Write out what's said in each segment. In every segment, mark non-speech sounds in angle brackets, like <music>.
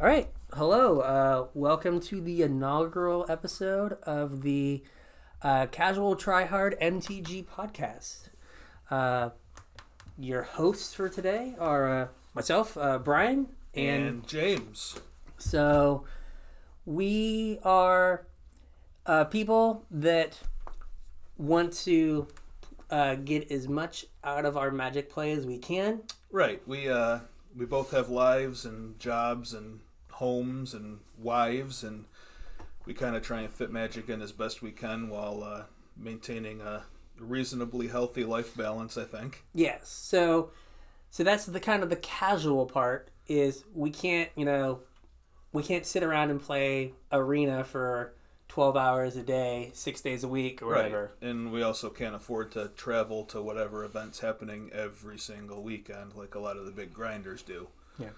All right. Hello. Uh, welcome to the inaugural episode of the uh, Casual Try Hard MTG podcast. Uh, your hosts for today are uh, myself, uh, Brian, and, and James. so we are uh, people that want to uh, get as much out of our magic play as we can. Right. We uh we both have lives and jobs and homes and wives and we kind of try and fit magic in as best we can while uh, maintaining a reasonably healthy life balance, I think. Yes. So so that's the kind of the casual part is we can't, you know, we can't sit around and play arena for 12 hours a day, 6 days a week or whatever. And we also can't afford to travel to whatever events happening every single weekend like a lot of the big grinders do. Yeah.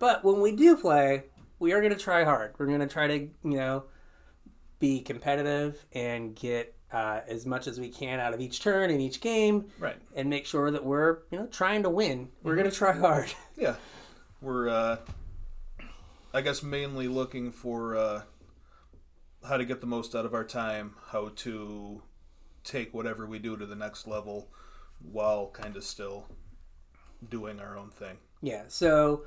But when we do play, we are going to try hard. We're going to try to, you know, be competitive and get uh, as much as we can out of each turn in each game Right. and make sure that we're, you know, trying to win. We're going to try hard. <laughs> Yeah, we're uh, I guess mainly looking for uh, how to get the most out of our time, how to take whatever we do to the next level, while kind of still doing our own thing. Yeah. So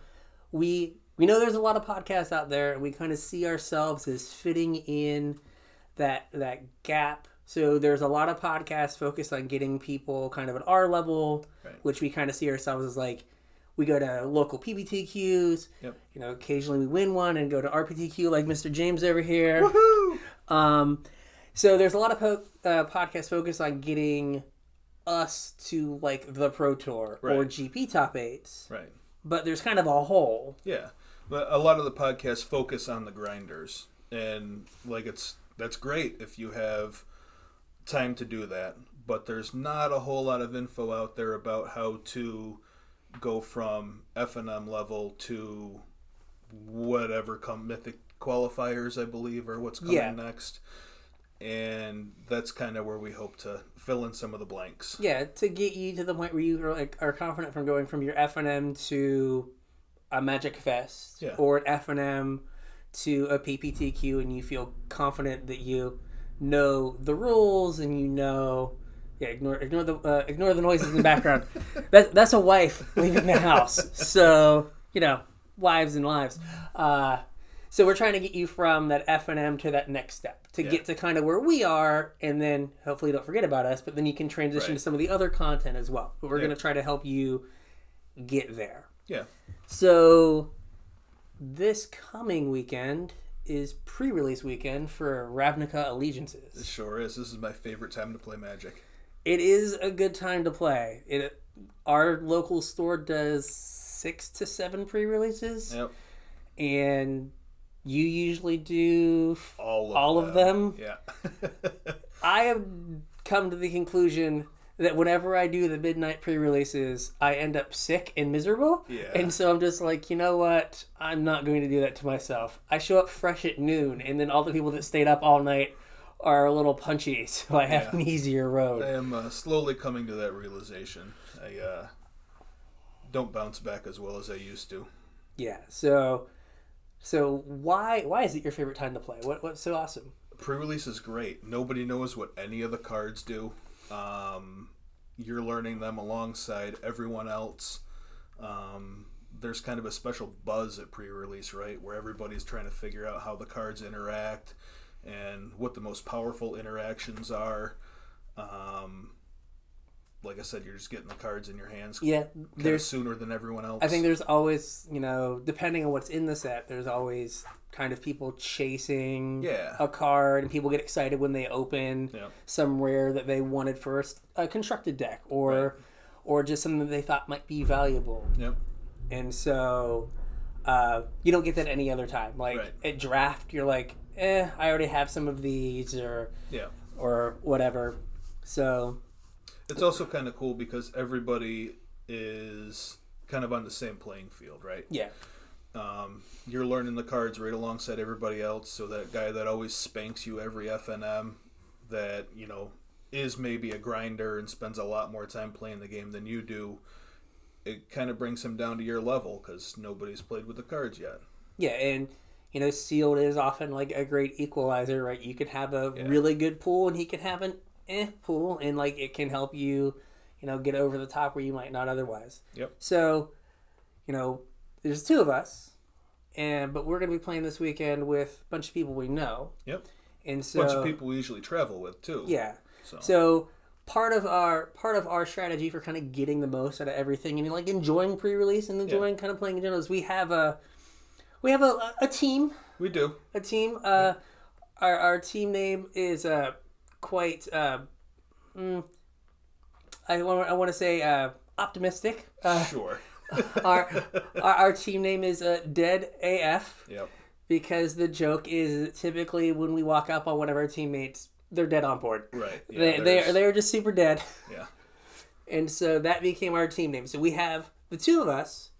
we we know there's a lot of podcasts out there and we kind of see ourselves as fitting in that that gap. So there's a lot of podcasts focused on getting people kind of at our level, Right. which we kind of see ourselves as like we go to local PPTQs. Yep. You know, occasionally we win one and go to RPTQ like Mr. James over here. Woohoo! Um, so there's a lot of po- uh, podcasts focused on getting us to like the Pro Tour or GP top eights, Right. but there's kind of a hole. Yeah, but a lot of the podcasts focus on the grinders, and like it's that's great if you have time to do that. But there's not a whole lot of info out there about how to go from F and M level to whatever come mythic qualifiers, I believe, or what's coming Yeah. next. And that's kind of where we hope to fill in some of the blanks. Yeah, to get you to the point where you are like are confident from going from your F and M to a Magic Fest Yeah. or an F and M to a PPTQ, and you feel confident that you know the rules and you know. Yeah, ignore ignore the uh, ignore the noises in the background. <laughs> that that's a wife leaving the house. So you know, wives and lives. Uh, so we're trying to get you from that F and M to that next step to Yeah. get to kind of where we are, and then hopefully don't forget about us. But then you can transition Right. to some of the other content as well. But we're Yeah. going to try to help you get there. Yeah. So this coming weekend is pre-release weekend for Ravnica Allegiances. It sure is. This is my favorite time to play Magic. It is a good time to play. It our local store does six to seven pre-releases, Yep. and you usually do All of All of them? Yeah. <laughs> I have come to the conclusion that whenever I do the midnight pre-releases, I end up sick and miserable. Yeah. And so I'm just like, you know what? I'm not going to do that to myself. I show up fresh at noon, and then all the people that stayed up all night are a little punchy, <laughs> so I have Yeah. an easier road. I am uh, slowly coming to that realization. I uh, don't bounce back as well as I used to. Yeah. So, so why why is it your favorite time to play? What what's so awesome? Pre-release is great. Nobody knows what any of the cards do. Um, you're learning them alongside everyone else. Um, there's kind of a special buzz at pre-release, right, where everybody's trying to figure out how the cards interact and what the most powerful interactions are. Um, like I said, you're just getting the cards in your hands Yeah. There's sooner than everyone else. I think there's always, you know, depending on what's in the set, there's always kind of people chasing Yeah. a card, and people get excited when they open Yeah. some rare that they wanted first, a constructed deck, or or just something that they thought might be valuable. Yep. And so uh, you don't get that any other time. Like Right. at draft, you're like, eh, I already have some of these, or Yeah. or whatever. So It's also kind of cool because everybody is kind of on the same playing field, right? yeah, Um, you're learning the cards right alongside everybody else. So that guy that always spanks you every FNM, that you know is maybe a grinder and spends a lot more time playing the game than you do. It kind of brings him down to your level because nobody's played with the cards yet. Yeah, and you know, sealed is often like a great equalizer, right? You could have a Yeah. really good pool, and he could have an eh pool, and like it can help you, you know, get over the top where you might not otherwise. Yep. So, you know, there's two of us, and but we're gonna be playing this weekend with a bunch of people we know, Yep. and so bunch of people we usually travel with too. yeah. So, So part of our part of our strategy for kind of getting the most out of everything and like enjoying pre-release and enjoying kind of playing in general is we have a we have a, a team we do. a team uh our, our team name is uh quite uh mm, I want I want to say uh optimistic uh, Sure. <laughs> our, our our team name is uh, Dead AF Yep. because the joke is typically when we walk up on one of our teammates they're dead on board Right. Yeah, they they are they're just super dead Yeah. and so that became our team name. So we have the two of us,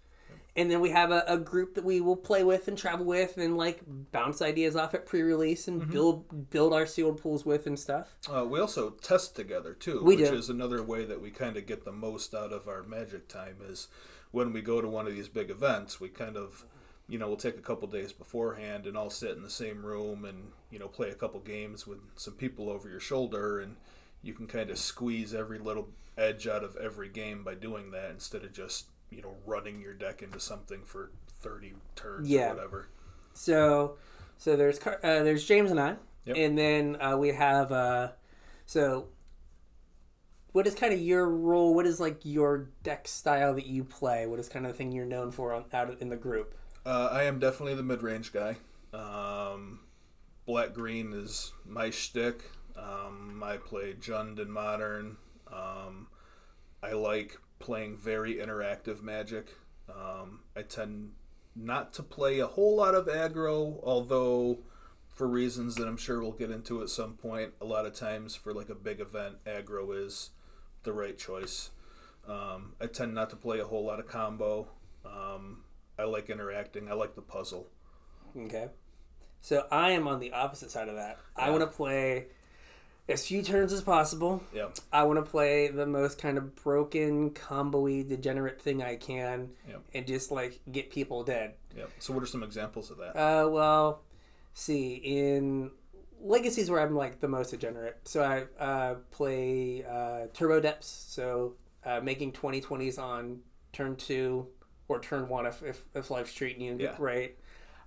and then we have a, a group that we will play with and travel with, and like bounce ideas off at pre-release and Mm-hmm. build build our sealed pools with and stuff. Uh, we also test together too, We which do. is another way that we kind of get the most out of our magic time. Is when we go to one of these big events, we kind of, you know, we'll take a couple days beforehand and all sit in the same room and you know play a couple games with some people over your shoulder, and you can kind of squeeze every little edge out of every game by doing that instead of just you know running your deck into something for thirty turns Yeah. or whatever. So so there's uh, there's James and I, Yep. and then uh, we have uh, so. What is kind of your role? What is like your deck style that you play? What is kind of the thing you're known for on, out in the group? Uh, I am definitely the mid range guy. Um, Black green is my shtick. Um, I play Jund in modern. Um, I like playing very interactive magic. Um, I tend not to play a whole lot of aggro, although for reasons that I'm sure we'll get into at some point, a lot of times for like a big event, aggro is the right choice. Um, I tend not to play a whole lot of combo. Um, I like interacting. I like the puzzle. Okay. So I am on the opposite side of that. I want to play as few turns as possible. Yeah. I want to play the most kind of broken, combo-y, degenerate thing I can, Yep. and just like get people dead. Yeah. So, what are some examples of that? Uh, well, see in legacies where I'm like the most degenerate. So I uh, play uh, Turbo Depths. So uh, making 2020s on turn two or turn one if, if, if life's treating you Yeah. right.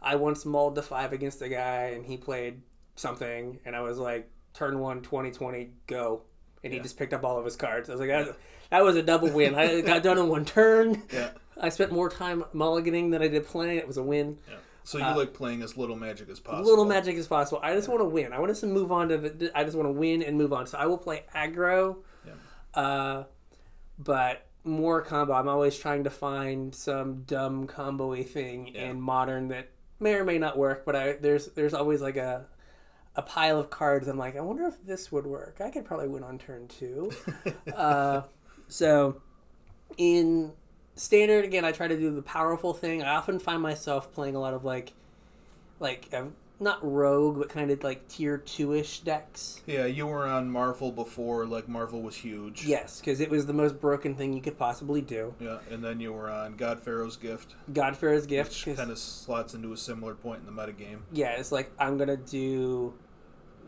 I once mauled the five against a guy and he played something and I was like, turn one, 2020, go. And he just picked up all of his cards. I was like, that, that was a double win. I got done in one turn. yeah. I spent more time mulliganing than I did playing. It was a win Yeah. So you like playing as little magic as possible. Uh, little magic as possible. I just want to win. I want us to move on to the. I just want to win and move on. So I will play aggro, Yeah. uh, but more combo. I'm always trying to find some dumb combo-y thing Yeah. in modern that may or may not work. But I there's there's always like a a pile of cards. I'm like, I wonder if this would work. I could probably win on turn two. <laughs> uh, so in standard again i try to do the powerful thing i often find myself playing a lot of like like not rogue but kind of like tier 2ish decks Yeah, you were on Marvel before. Like Marvel was huge. yes because it was the most broken thing you could possibly do Yeah, and then you were on God Pharaoh's Gift, God Pharaoh's Gift which kind of slots into a similar point in the metagame. yeah it's like i'm gonna do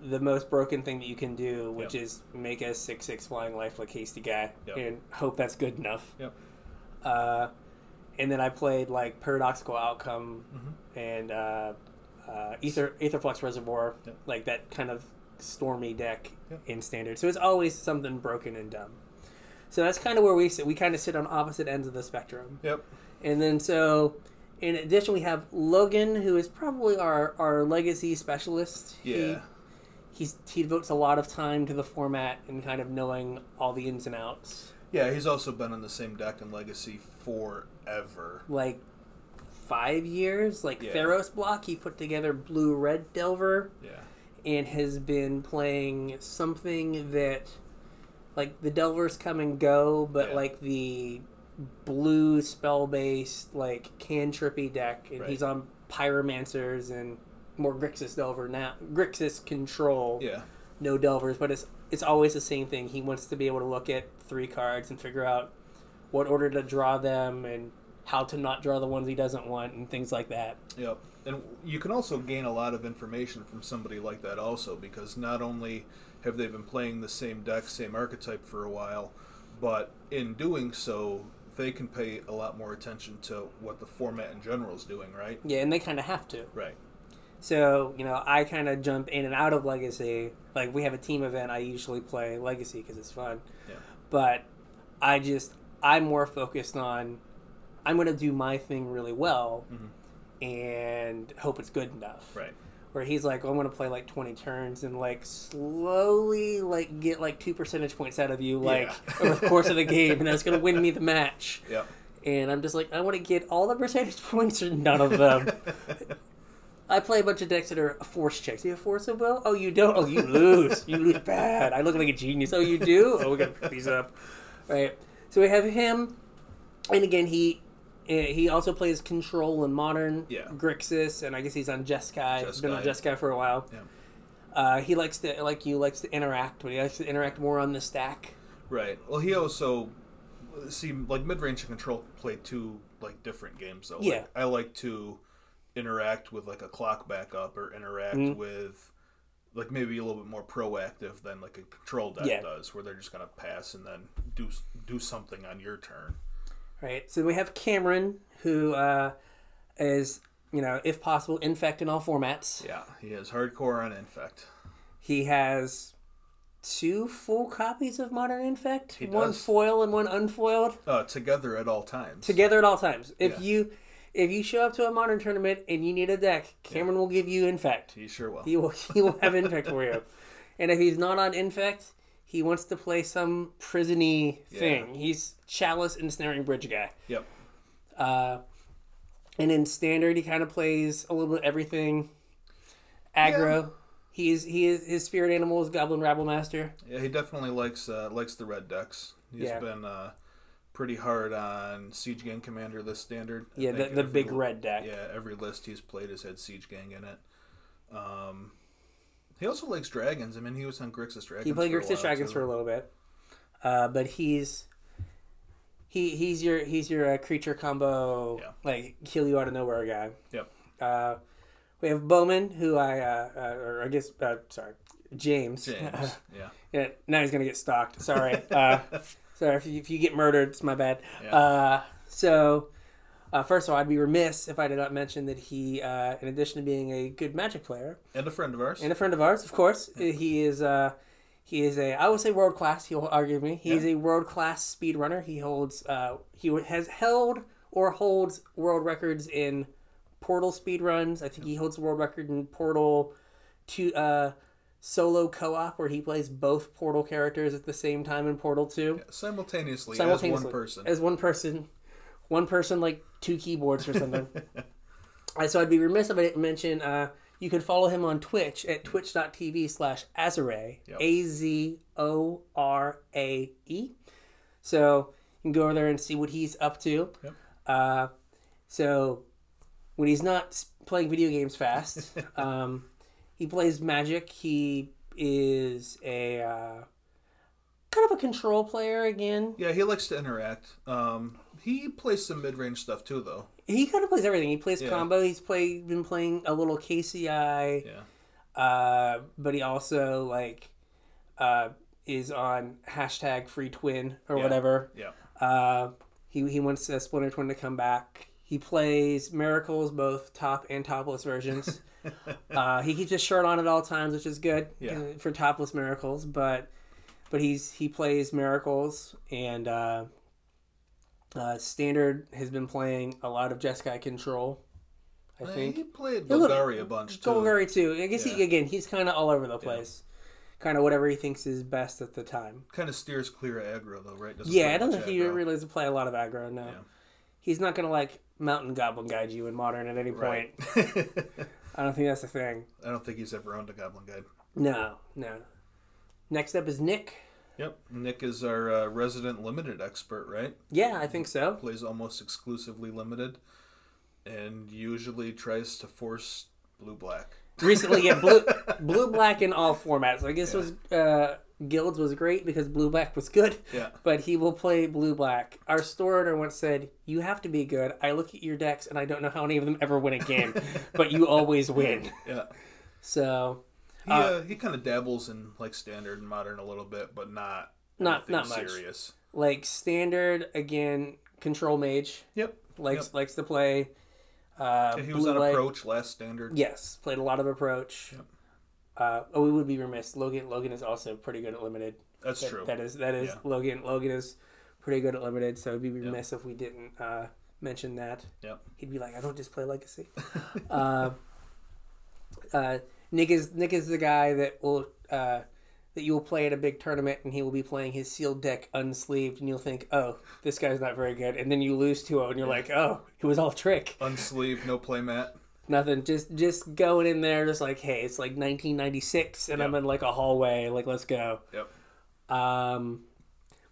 the most broken thing that you can do which Yep. is make a 6-6 flying lifelink hasty guy Yep. and hope that's good enough Yep. uh, and then i played like paradoxical outcome Mhm. and uh, uh, Ether Aetherflux Reservoir, like that kind of stormy deck in standard. So it's always something broken and dumb. So that's kind of where we sit. We kind of sit on opposite ends of the spectrum. Yep. And then so, in addition, we have Logan, who is probably our our legacy specialist. Yeah. He, he's he devotes a lot of time to the format and kind of knowing all the ins and outs. Yeah, he's also been on the same deck in Legacy forever. Like five years, like Yeah. Theros block, he put together Blue Red Delver. Yeah. and has been playing something that like the delvers come and go but Yeah. like the blue spell based like cantrippy deck and Right. he's on pyromancers and more grixis delver now grixis control Yeah. no delvers but it's it's always the same thing he wants to be able to look at three cards and figure out what order to draw them and how to not draw the ones he doesn't want and things like that. Yep. And you can also gain a lot of information from somebody like that also because not only have they been playing the same deck, same archetype for a while, but in doing so, they can pay a lot more attention to what the format in general is doing, right? Yeah, and they kind of have to. Right. So, you know, I kind of jump in and out of Legacy. Like, we have a team event, I usually play Legacy because it's fun. Yeah. But I just, I'm more focused on, I'm going to do my thing really well mm-hmm. and hope it's good enough. Right. Where he's like, I'm going to play like 20 turns and like slowly like get like two percentage points out of you like Yeah. over the course of the game and that's going to win me the match. <laughs> Yep. And I'm just like, I want to get all the percentage <laughs> points or none of them. <laughs> I play a bunch of decks that are force checks. Do You have force of will? Oh, you don't? Oh, you lose. You lose bad. I look like a genius. Oh, you do? Oh, we got to pick these up. Right. So we have him. And again, he he also plays Control in Modern. Yeah. Grixis, and I guess he's on Jeskai. He's been on Jeskai. For a while. Yeah. Uh, he likes to, like you, likes to interact, but he likes to interact more on the stack. Right. Well, he also see like mid range and control play two like different games though. Yeah. Like, I like to interact with like a clock backup or interact Mhm. with like maybe a little bit more proactive than like a control deck Yeah. does, where they're just gonna pass and then do do something on your turn. Right. So we have Cameron, who uh, is, you know, if possible, infect in all formats. Yeah, he has hardcore on infect. He has two full copies of Modern Infect, He one does. foil and one unfoiled, Uh, together at all times. together at all times. If Yeah. you if you show up to a Modern tournament and you need a deck, Cameron will give you Infect. He sure will. He will he will have Infect for you. <laughs> And if he's not on Infect, he wants to play some prisony thing. He's Chalice and Ensnaring Bridge guy. Yep. Uh, and in standard, he kind of plays a little bit everything. Aggro. He's he is his spirit animal is Goblin Rabblemaster. Yeah, he definitely likes uh, likes the red decks. He's Yeah. been uh, pretty hard on Siege Gang Commander this standard. I Yeah, the, the every big red deck. Yeah, every list he's played has had Siege Gang in it. Um, he also likes dragons. I mean, he was on Grixis Dragons. He played Grixis Dragons too. for a little bit, uh, but he's he he's your he's your uh, creature combo Yeah. like kill you out of nowhere guy. Yep. Uh, we have Bowman, who I uh, uh, or I guess uh, sorry James. James. <laughs> yeah. Yeah, now he's gonna get stalked. Sorry, uh, <laughs> sorry if you, if you get murdered, it's my bad. Yeah. Uh, so, uh, first of all, I'd be remiss if I did not mention that he, uh, in addition to being a good Magic player And a friend of ours. and a friend of ours, of course, he is uh, he is a I would say world class. He'll argue with me. He's a world class speed runner. He holds uh, he has held or holds world records in Portal speed runs. I think he holds the world record in Portal two uh, solo co-op where he plays both Portal characters at the same time in Portal two simultaneously, simultaneously as one person. as one person, one person like two keyboards or something. <laughs> So I'd be remiss if I didn't mention uh, you can follow him on Twitch at twitch.tv slash Azorae, Yep. A Z O R A E. So you can go over there and see what he's up to. Yep. Uh, so when he's not playing video games fast, <laughs> um, he plays Magic. He is a uh, kind of a control player again. yeah, he likes to interact. Um, he plays some mid range stuff too, though. He kind of plays everything. He plays Yeah. combo. He's played been playing a little KCI, Yeah. uh, but he also like uh, is on hashtag free twin or Yeah. whatever. Yeah. Uh, he he wants uh, Splinter Twin to come back. He plays Miracles, both top and topless versions. <laughs> uh, he keeps his shirt on at all times, which is good Yeah. uh, for topless Miracles. But but he's he plays Miracles and uh, uh, Standard has been playing a lot of Jeskai Control. I Uh, think he played Golgari a bunch too. Golgari too. I guess he again he's kind of all over the place. Kind of whatever he thinks is best at the time. Kind of steers clear of aggro though, right? Doesn't Yeah, I don't think he really does play a lot of aggro. No, Yeah. he's not gonna like mountain goblin guide you in modern at any point. Right. <laughs> I don't think that's the thing. I don't think he's ever owned a Goblin Guide. No, no. Next up is Nick. Yep. Nick is our uh, resident limited expert, right? Yeah, I think so. Plays almost exclusively limited, and usually tries to force blue black. Recently, yeah, blue, <laughs> blue, black in all formats. I guess it was uh, guilds was great because blue black was good. Yeah. But he will play blue black. Our store owner once said, "You have to be good." I look at your decks and I don't know how any of them ever win a game, <laughs> but you always win. Yeah. So He uh, he kind of dabbles in like standard and modern a little bit, but not Not- not much. serious. like standard again, control mage Yep. likes Yep. likes to play. Uh, Yeah, he was on approach last standard. Yes, played a lot of approach. Yep. Uh, oh, we would be remiss. Logan Logan is also pretty good at limited. That's That- true. That is that is Yeah. Logan. Logan is pretty good at limited, so we'd be remiss if we didn't uh, mention that. Yep. He'd be like, "I don't just play Legacy." <laughs> uh, uh, Nick is Nick is the guy that will uh, that you will play at a big tournament, and he will be playing his sealed deck unsleeved, and you'll think, "Oh, this guy's not very good," and then you lose 2-0, and you're like, "Oh, it was all trick." Unsleeved, no playmat. Nothing. Just just going in there, just like, hey, it's like 1996, and I'm in like a hallway. Like, let's go. Yep. Um,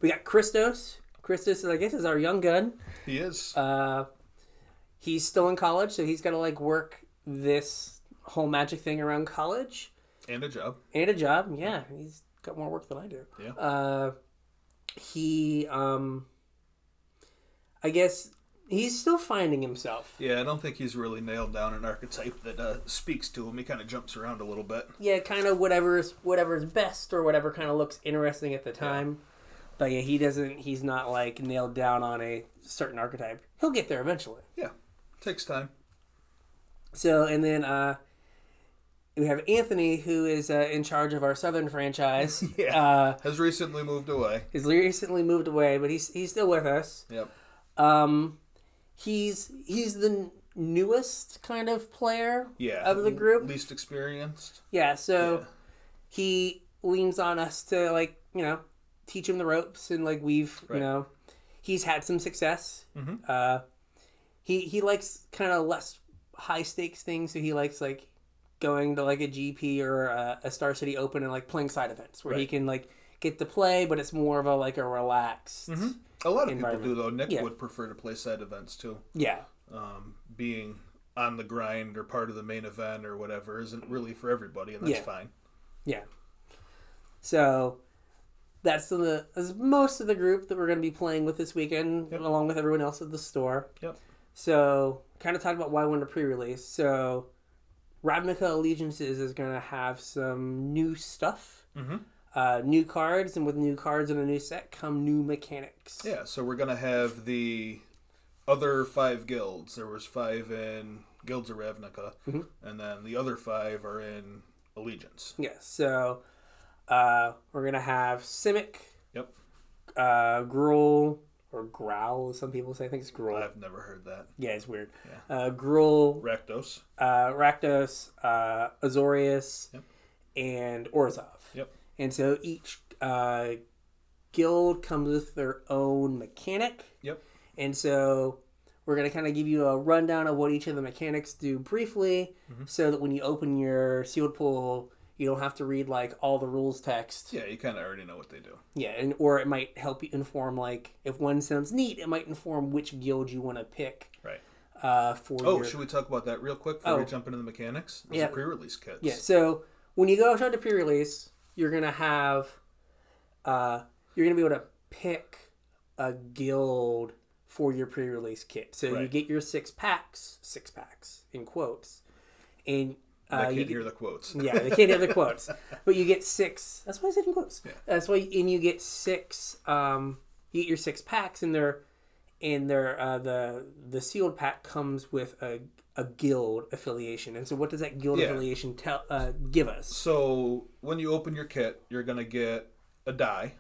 we got Christos. Christos, I guess, is our young gun. He is. Uh, he's still in college, so he's got to like work this whole magic thing around college and a job. and a job. Yeah, he's got more work than I do. Yeah. Uh, he, um, I guess, he's still finding himself. Yeah, I don't think he's really nailed down an archetype that uh, speaks to him. He kind of jumps around a little bit. yeah, kind of whatever's whatever's best or whatever kind of looks interesting at the time. But yeah, he doesn't. He's not like nailed down on a certain archetype. He'll get there eventually. Yeah. Takes time. So and then uh, we have Anthony, who is uh, in charge of our Southern franchise. <laughs> Yeah. uh, Has recently moved away. he's recently moved away, but he's he's still with us. Yep. Um, he's he's the newest kind of player Yeah. of the group. Least experienced. Yeah, so Yeah. he leans on us to like you know teach him the ropes and like we've you know he's had some success. Mhm. Uh, he he likes kind of less high stakes things, so he likes like going to like a GP or a, a Star City Open and like playing side events where he can like get to play, but it's more of a like a relaxed. A lot of people do though. Nick Yeah. would prefer to play side events too. Yeah, Um, being on the grind or part of the main event or whatever isn't really for everybody, and that's Yeah. fine. Yeah. So that's the that's most of the group that we're going to be playing with this weekend, Yep. along with everyone else at the store. Yep. So kind of talk about why I wanted to pre-release. So Ravnica Allegiances is going to have some new stuff, Mm-hmm. uh, new cards, and with new cards in a new set come new mechanics. Yeah, so we're gonna have the other five guilds. There was five in Guilds of Ravnica, Mhm. and then the other five are in Allegiance. Yeah. So uh, we're gonna have Simic. Yep. Uh, Gruul or Growl, some people say. I think it's Gruul. I've never heard that. Yeah, it's weird. Yeah. Uh, Gruul, Rakdos. uh, Rakdos, uh, Azorius, Yep. and Orzhov. Yep. And so each uh, guild comes with their own mechanic. Yep. And so we're going to kind of give you a rundown of what each of the mechanics do briefly Mm-hmm. so that when you open your sealed pool, you don't have to read like all the rules text. Yeah, you kind of already know what they do. Yeah, and or it might help you inform like if one sounds neat, it might inform which guild you want to pick Right. uh, for Oh, your should we talk about that real quick before we Oh. jump into the mechanics? There's Yeah. a pre-release kits. Yeah. So when you go out to pre-release, you're gonna have, uh, you're gonna be able to pick a guild for your pre-release kit. So you get your six packs, six packs in quotes, and uh, I you can't hear the quotes. <laughs> yeah, they can't hear the quotes, <laughs> but you get six. That's why I said in quotes. Yeah. That's why, and you get six. Um, you get your six packs, and they're, and they're uh, the the sealed pack comes with a a guild affiliation. And so, what does that guild Yeah. affiliation tell uh, give us? So when you open your kit, you're gonna get a die.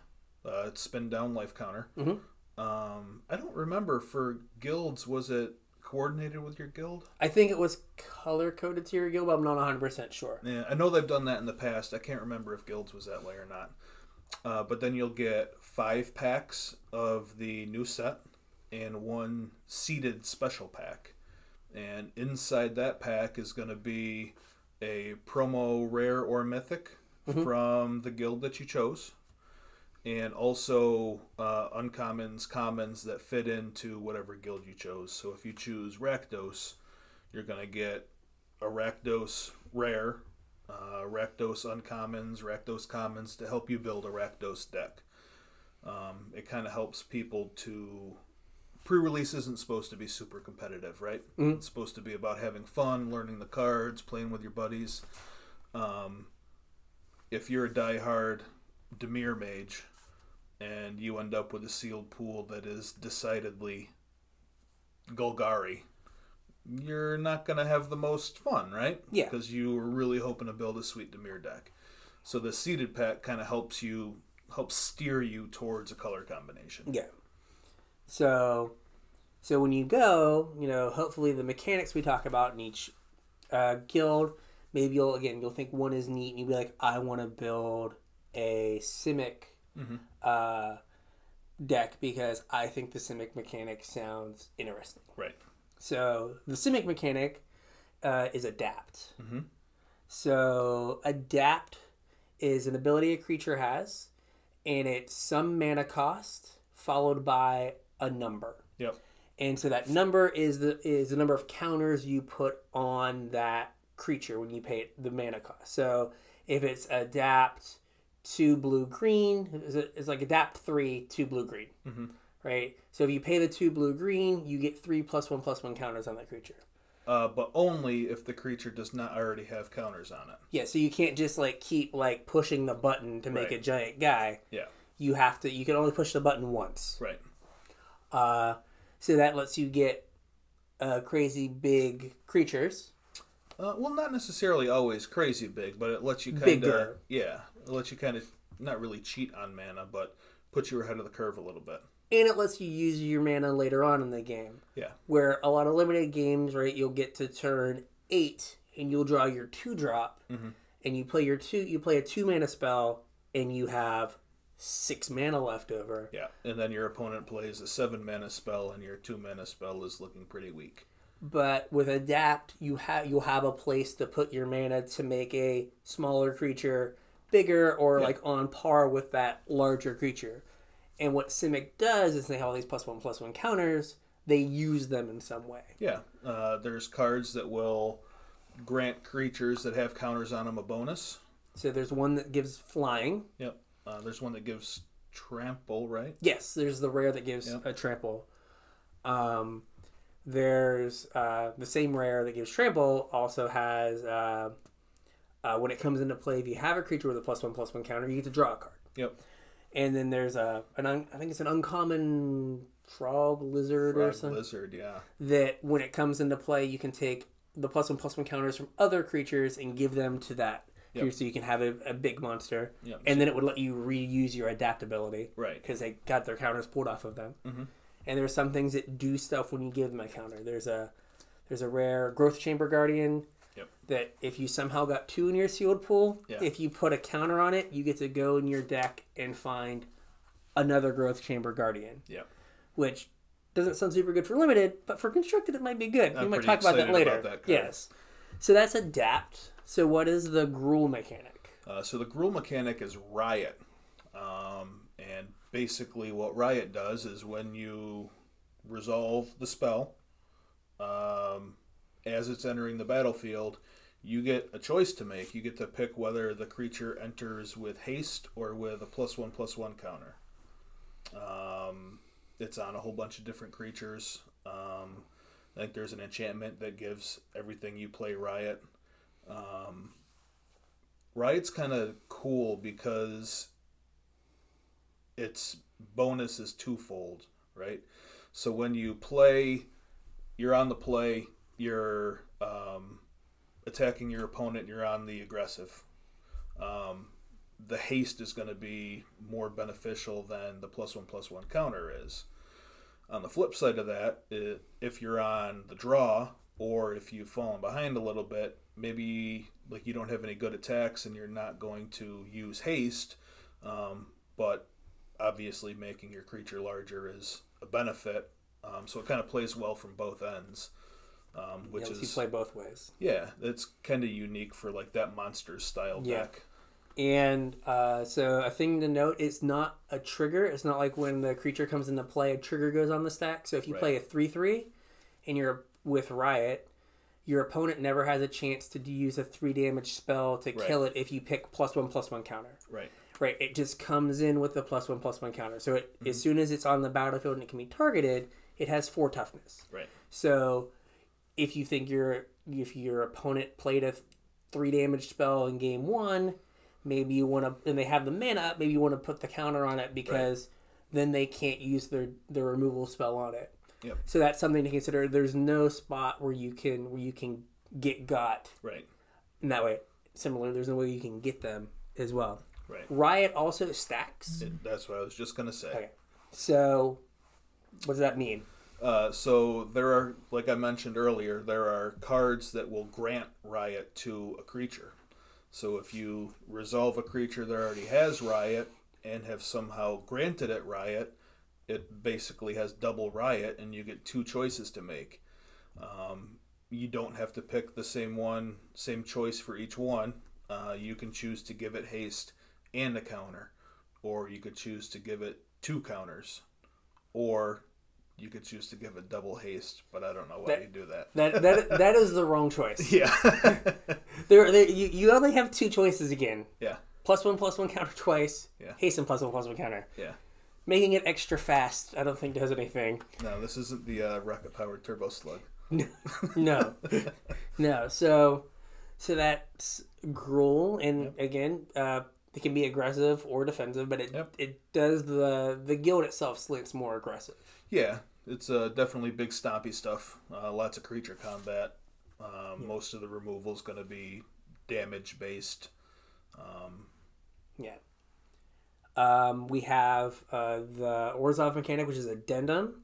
Uh, it's spin down life counter. Mhm. Um, I don't remember for guilds. Was it coordinated with your guild? I think it was color coded to your guild, but I'm not 100 percent sure. Yeah, I know they've done that in the past. I can't remember if guilds was that way or not. Uh, but then you'll get five packs of the new set and one seeded special pack. And inside that pack is going to be a promo rare or mythic from the guild that you chose. And also uh, uncommons, commons that fit into whatever guild you chose. So if you choose Rakdos, you're going to get a Rakdos rare uh, Rakdos uncommons, Rakdos commons to help you build a Rakdos deck. Um, it kind of helps people to. Pre release isn't supposed to be super competitive, right? Mhm. It's supposed to be about having fun, learning the cards, playing with your buddies. Um, if you're a diehard Dimir mage and you end up with a sealed pool that is decidedly Golgari, you're not going to have the most fun, right? Yeah. Because you were really hoping to build a sweet Dimir deck. So the seeded pack kind of helps you, helps steer you towards a color combination. Yeah. So, so when you go, you know, hopefully the mechanics we talk about in each uh, guild, maybe you'll again you'll think one is neat, and you'll be like, I want to build a Simic Mhm. Uh, deck because I think the Simic mechanic sounds interesting. Right. So the Simic mechanic uh, is adapt. Mm-hmm. So adapt is an ability a creature has, and it's some mana cost followed by a number. Yep. And so that number is the is the number of counters you put on that creature when you pay it the mana cost. So if it's adapt two blue green, it's, it's like adapt three two blue green, Mhm. right? So if you pay the two blue green, you get three plus one plus one counters on that creature. Uh, but only if the creature does not already have counters on it. Yeah, so you can't just like keep like pushing the button to make Right. a giant guy. Yeah. You have to. You can only push the button once. Right. Uh, so that lets you get uh, crazy big creatures. Uh, well, not necessarily always crazy big, but it lets you kind of yeah, it lets you kind of not really cheat on mana, but put you ahead of the curve a little bit. and it lets you use your mana later on in the game. Yeah. Where a lot of limited games, right, you'll get to turn eight and you'll draw your two drop, Mhm. and you play your two, you play a two mana spell, and you have six mana left over. Yeah, and then your opponent plays a seven mana spell, and your two mana spell is looking pretty weak. But with adapt, you have you'll have a place to put your mana to make a smaller creature bigger or Yeah. like on par with that larger creature. And what Simic does is they have all these plus one plus one counters. They use them in some way. Yeah, uh, there's cards that will grant creatures that have counters on them a bonus. So there's one that gives flying. Yep. Uh, there's one that gives trample, right? Yes, there's the rare that gives Yep. a trample. Um, there's uh, the same rare that gives trample also has uh, when it comes into play. If you have a creature with a plus one plus one counter, you get to draw a card. Yep. And then there's a an un, I think it's an uncommon frog lizard or Frog something lizard, yeah. that when it comes into play, you can take the plus one plus one counters from other creatures and give them to that. Yep. creature So you can have a, a big monster, Yep. and then it would let you reuse your adaptability Right. because they got their counters pulled off of them. Mhm. And there's some things that do stuff when you give them a counter. There's a there's a rare growth chamber guardian Yep. that if you somehow got two in your sealed pool, Yeah. if you put a counter on it, you get to go in your deck and find another growth chamber guardian. Yep. Which doesn't sound super good for limited, but for constructed it might be good. I'm we might talk about that later. about that yes. So that's adapt. So what is the Gruul mechanic? Uh, so the Gruul mechanic is riot, um, and basically what riot does is when you resolve the spell, um, as it's entering the battlefield, you get a choice to make. You get to pick whether the creature enters with haste or with a plus one plus one counter. Um, it's on a whole bunch of different creatures. Um, I think there's an enchantment that gives everything you play riot. Um, Riot's kind of cool because its bonus is twofold, right? So when you play, you're on the play, you're um, attacking your opponent, you're on the aggressive. Um, the haste is going to be more beneficial than the plus one plus one counter is. On the flip side of that, i if you're on the draw or if you've fallen behind a little bit, maybe like you don't have any good attacks and you're not going to use haste, um, but obviously making your creature larger is a benefit. Um, so it kind of plays well from both ends, um, which Which is you play both ways. yeah, it's kind of unique for like that monster style Yeah. deck. And uh, so a thing to note, it's not a trigger. It's not like when the creature comes into play, a trigger goes on the stack. So if you Right. play a three three, and you're with Riot, your opponent never has a chance to use a three damage spell to Right. kill it if you pick plus one plus one counter. Right. Right, it just comes in with the plus one plus one counter. So it, Mm-hmm. as soon as it's on the battlefield and it can be targeted, it has four toughness. Right. So if you think your if your opponent played a three damage spell in game one, maybe you want to and they have the mana up, maybe you want to put the counter on it because then they can't use their their removal spell on it. Yep. So that's something to consider. There's no spot where you can where you can get got Right. in that way. Similar, there's no way you can get them as well. Right. Riot also stacks. It- that's what I was just gonna say. Okay. So what does that mean? Uh, so there are, like I mentioned earlier, there are cards that will grant riot to a creature. So if you resolve a creature that already has riot and have somehow granted it riot, it basically has double riot, and you get two choices to make. Um, you don't have to pick the same one, same choice for each one. Uh, you can choose to give it haste and a counter, or you could choose to give it two counters, or you could choose to give a double haste. But I don't know why That- you do that. That that that is the wrong choice. <laughs> Yeah, <laughs> There, there you, you only have two choices again. yeah, Plus one, plus one counter twice. Yeah. Haste and plus one, plus one counter. yeah. Making it extra fast, I don't think does anything. No, this isn't the uh, rocket powered turbo slug. <laughs> No, no. So, so that's Gruul, and again, uh, it can be aggressive or defensive, but it Yep. it does the the guild itself slants more aggressive. Yeah, it's uh, definitely big stompy stuff. Uh, lots of creature combat. Um, Most of the removal is going to be damage based. Um, Yeah. Um, we have uh, the Orzhov mechanic, which is addendum.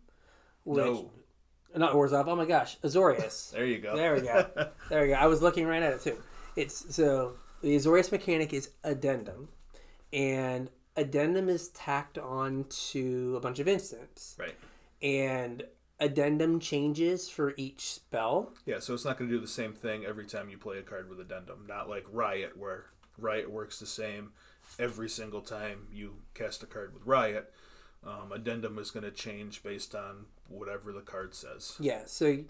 Which, no, Not Orzhov. Oh my gosh, Azorius. <laughs> there you go. There we go. <laughs> There we go. I was looking right at it too. It's so the Azorius mechanic is addendum, and addendum is tacked on to a bunch of instants, Right. And addendum changes for each spell. Yeah, so it's not going to do the same thing every time you play a card with addendum. Not like Riot, where Riot works the same every single time you cast a card with Riot. Um, addendum is going to change based on whatever the card says. Yeah. So,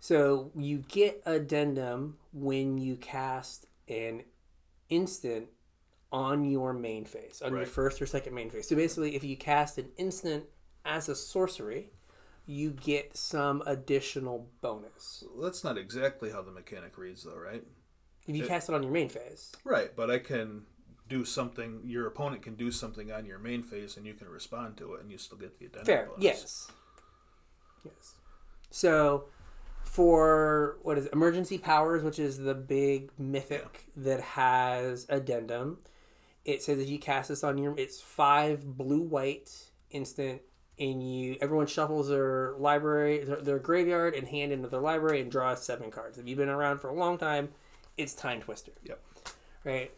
so you get addendum when you cast an instant on your main phase, on your first or second main phase. So basically, if you cast an instant as a sorcery, you get some additional bonus. That's not exactly how the mechanic reads, though, right? If you It- cast it on your main phase. Right, but I can do something. Your opponent can do something on your main phase, and you can respond to it, and you still get the addendum. Fair. bonus. Yes. Yes. So for what is it, emergency powers, which is the big mythic that has addendum, it says if you cast this on your, it's five blue white instant, and you everyone shuffles their library, their, their graveyard, and hand into their library and draws seven cards. If you've been around for a long time, it's Timetwister. Yep. Right.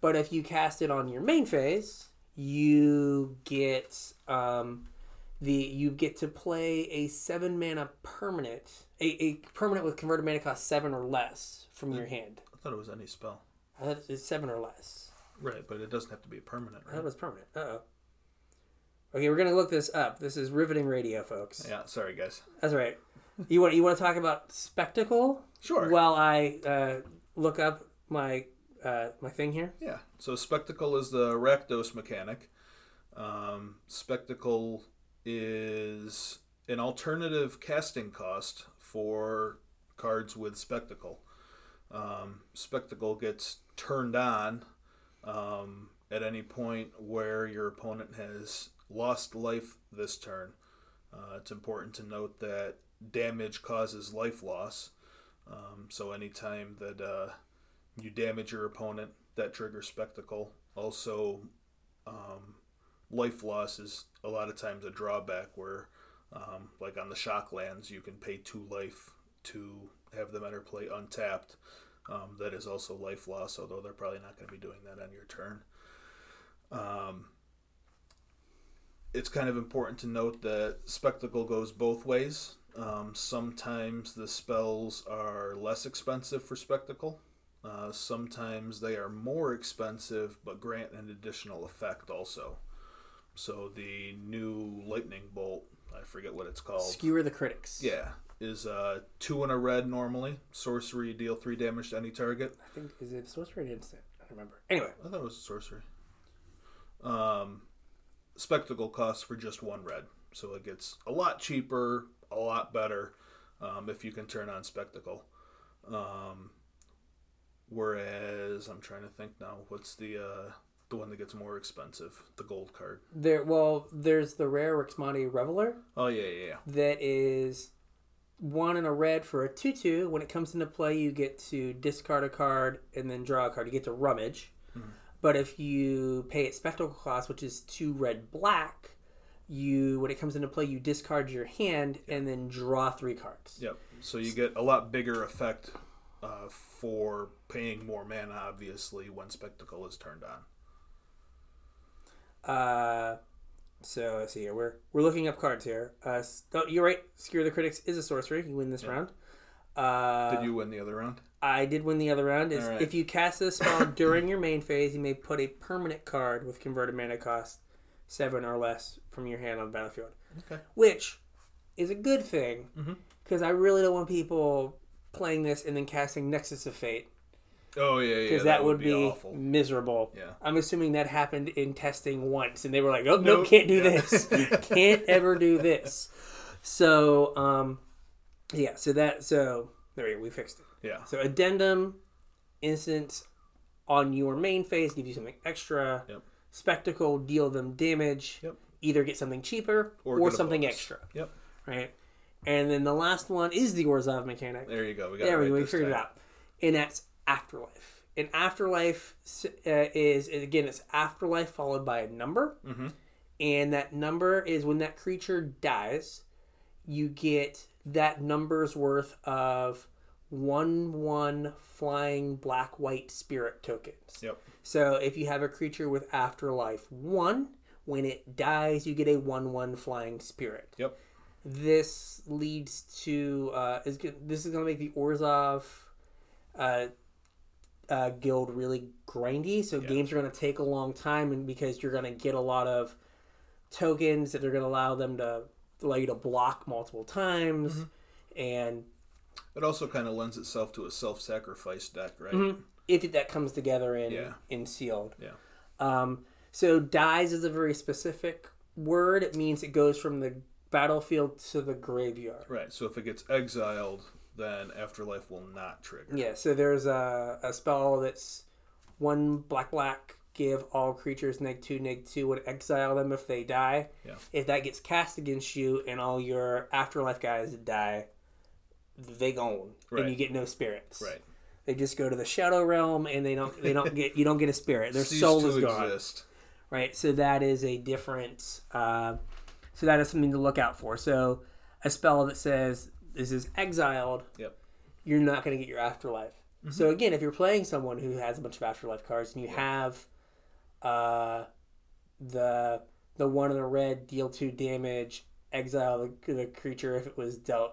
But if you cast it on your main phase, you get um, the you get to play a seven mana permanent, a, a permanent with converted mana cost seven or less from your hand. I thought it was any spell. I thought it's seven or less. Right, but it doesn't have to be permanent, I thought it was permanent. Uh oh. Okay, we're gonna look this up. This is riveting radio, folks. Yeah, sorry guys. That's right. You want you want to talk about spectacle Sure. while I uh, look up my uh, my thing here. Yeah. So spectacle is the Rakdos mechanic. Um, spectacle is an alternative casting cost for cards with spectacle. Um, spectacle gets turned on um, at any point where your opponent has lost life this turn. Uh, it's important to note that damage causes life loss. Um, so anytime that uh, you damage your opponent, that triggers spectacle. Also, um, life loss is a lot of times a drawback where, um, like on the shock lands, you can pay two life to have them enter play untapped. Um, that is also life loss, although they're probably not going to be doing that on your turn. It's kind of important to note that spectacle goes both ways. Um, sometimes the spells are less expensive for spectacle. Uh, sometimes they are more expensive but grant an additional effect also. So the new lightning bolt, I forget what it's called. Skewer the critics. Yeah, is uh, two and a red normally. Sorcery, deal three damage to any target. I think is it sorcery or instant? I don't remember. Anyway, I thought it was sorcery. Um, spectacle costs for just one red, so it gets a lot cheaper, a lot better um, if you can turn on spectacle. Um, whereas I'm trying to think now, what's the uh, the one that gets more expensive? The gold card. there. Well, there's the rare Rix Maadi Reveler Oh yeah, yeah, yeah. that is one and a red for a two-two. When it comes into play, you get to discard a card and then draw a card. You get to rummage. But if you pay it spectacle cost, which is two red black, you when it comes into play, you discard your hand and then draw three cards. Yep. So you get a lot bigger effect uh, for paying more mana, obviously, when spectacle is turned on. Uh, so let's see here. We're we're looking up cards here. Uh, oh, you're right. Skewer the Critics is a sorcery. You win this round. Uh, Did you win the other round? I did win the other round. Is Alright. if you cast a spell <coughs> during your main phase, you may put a permanent card with converted mana cost seven or less from your hand on the battlefield, Okay. which is a good thing because I really don't want people playing this and then casting Nexus of Fate Oh yeah, yeah. because that, would be, awful. miserable. Yeah. I'm assuming that happened in testing once, and they were like, "Oh no, Nope. can't do Yeah. this. <laughs> can't ever do this." So, um, yeah. So that so there we go. We fixed it. Yeah. So addendum, instance on your main phase give you something extra. Yep. Spectacle deal them damage. Yep. Either get something cheaper Or or, something bonus. extra. Yep. Right. And then the last one is the Orzhov mechanic. There you go. We got There it we right go. We this figured it out. And that's afterlife. And afterlife uh, is again it's afterlife followed by a number, Mhm. and that number is when that creature dies, you get that number's worth of one one flying black white spirit tokens. Yep. So if you have a creature with afterlife one, when it dies, you get a one one flying spirit Yep. this leads to uh, is this is going to make the Orzhov uh, uh, guild really grindy. So games are going to take a long time, and because you're going to get a lot of tokens that are going to allow them to allow you to block multiple times, and It also kind of lends itself to a self-sacrifice deck, right? Mm-hmm. if that comes together in Yeah. in sealed. Yeah. Um, so dies is a very specific word. It means it goes from the battlefield to the graveyard. Right. So if it gets exiled, then afterlife will not trigger. Yeah, so there's a, a spell that's one black black give all creatures neg two neg two and exile them if they die. Yeah. If that gets cast against you and all your afterlife guys die, they gone Right. and you get no spirits. Right. They just go to the shadow realm and they don't they don't get you don't get a spirit. Their Cease soul is gone. exist. Right. So that is a different. Uh, so that is something to look out for. So a spell that says this is exiled Yep. you're not going to get your afterlife. So again, if you're playing someone who has a bunch of afterlife cards and you have uh, the the one in the red deal two damage, exile the, the creature if it was dealt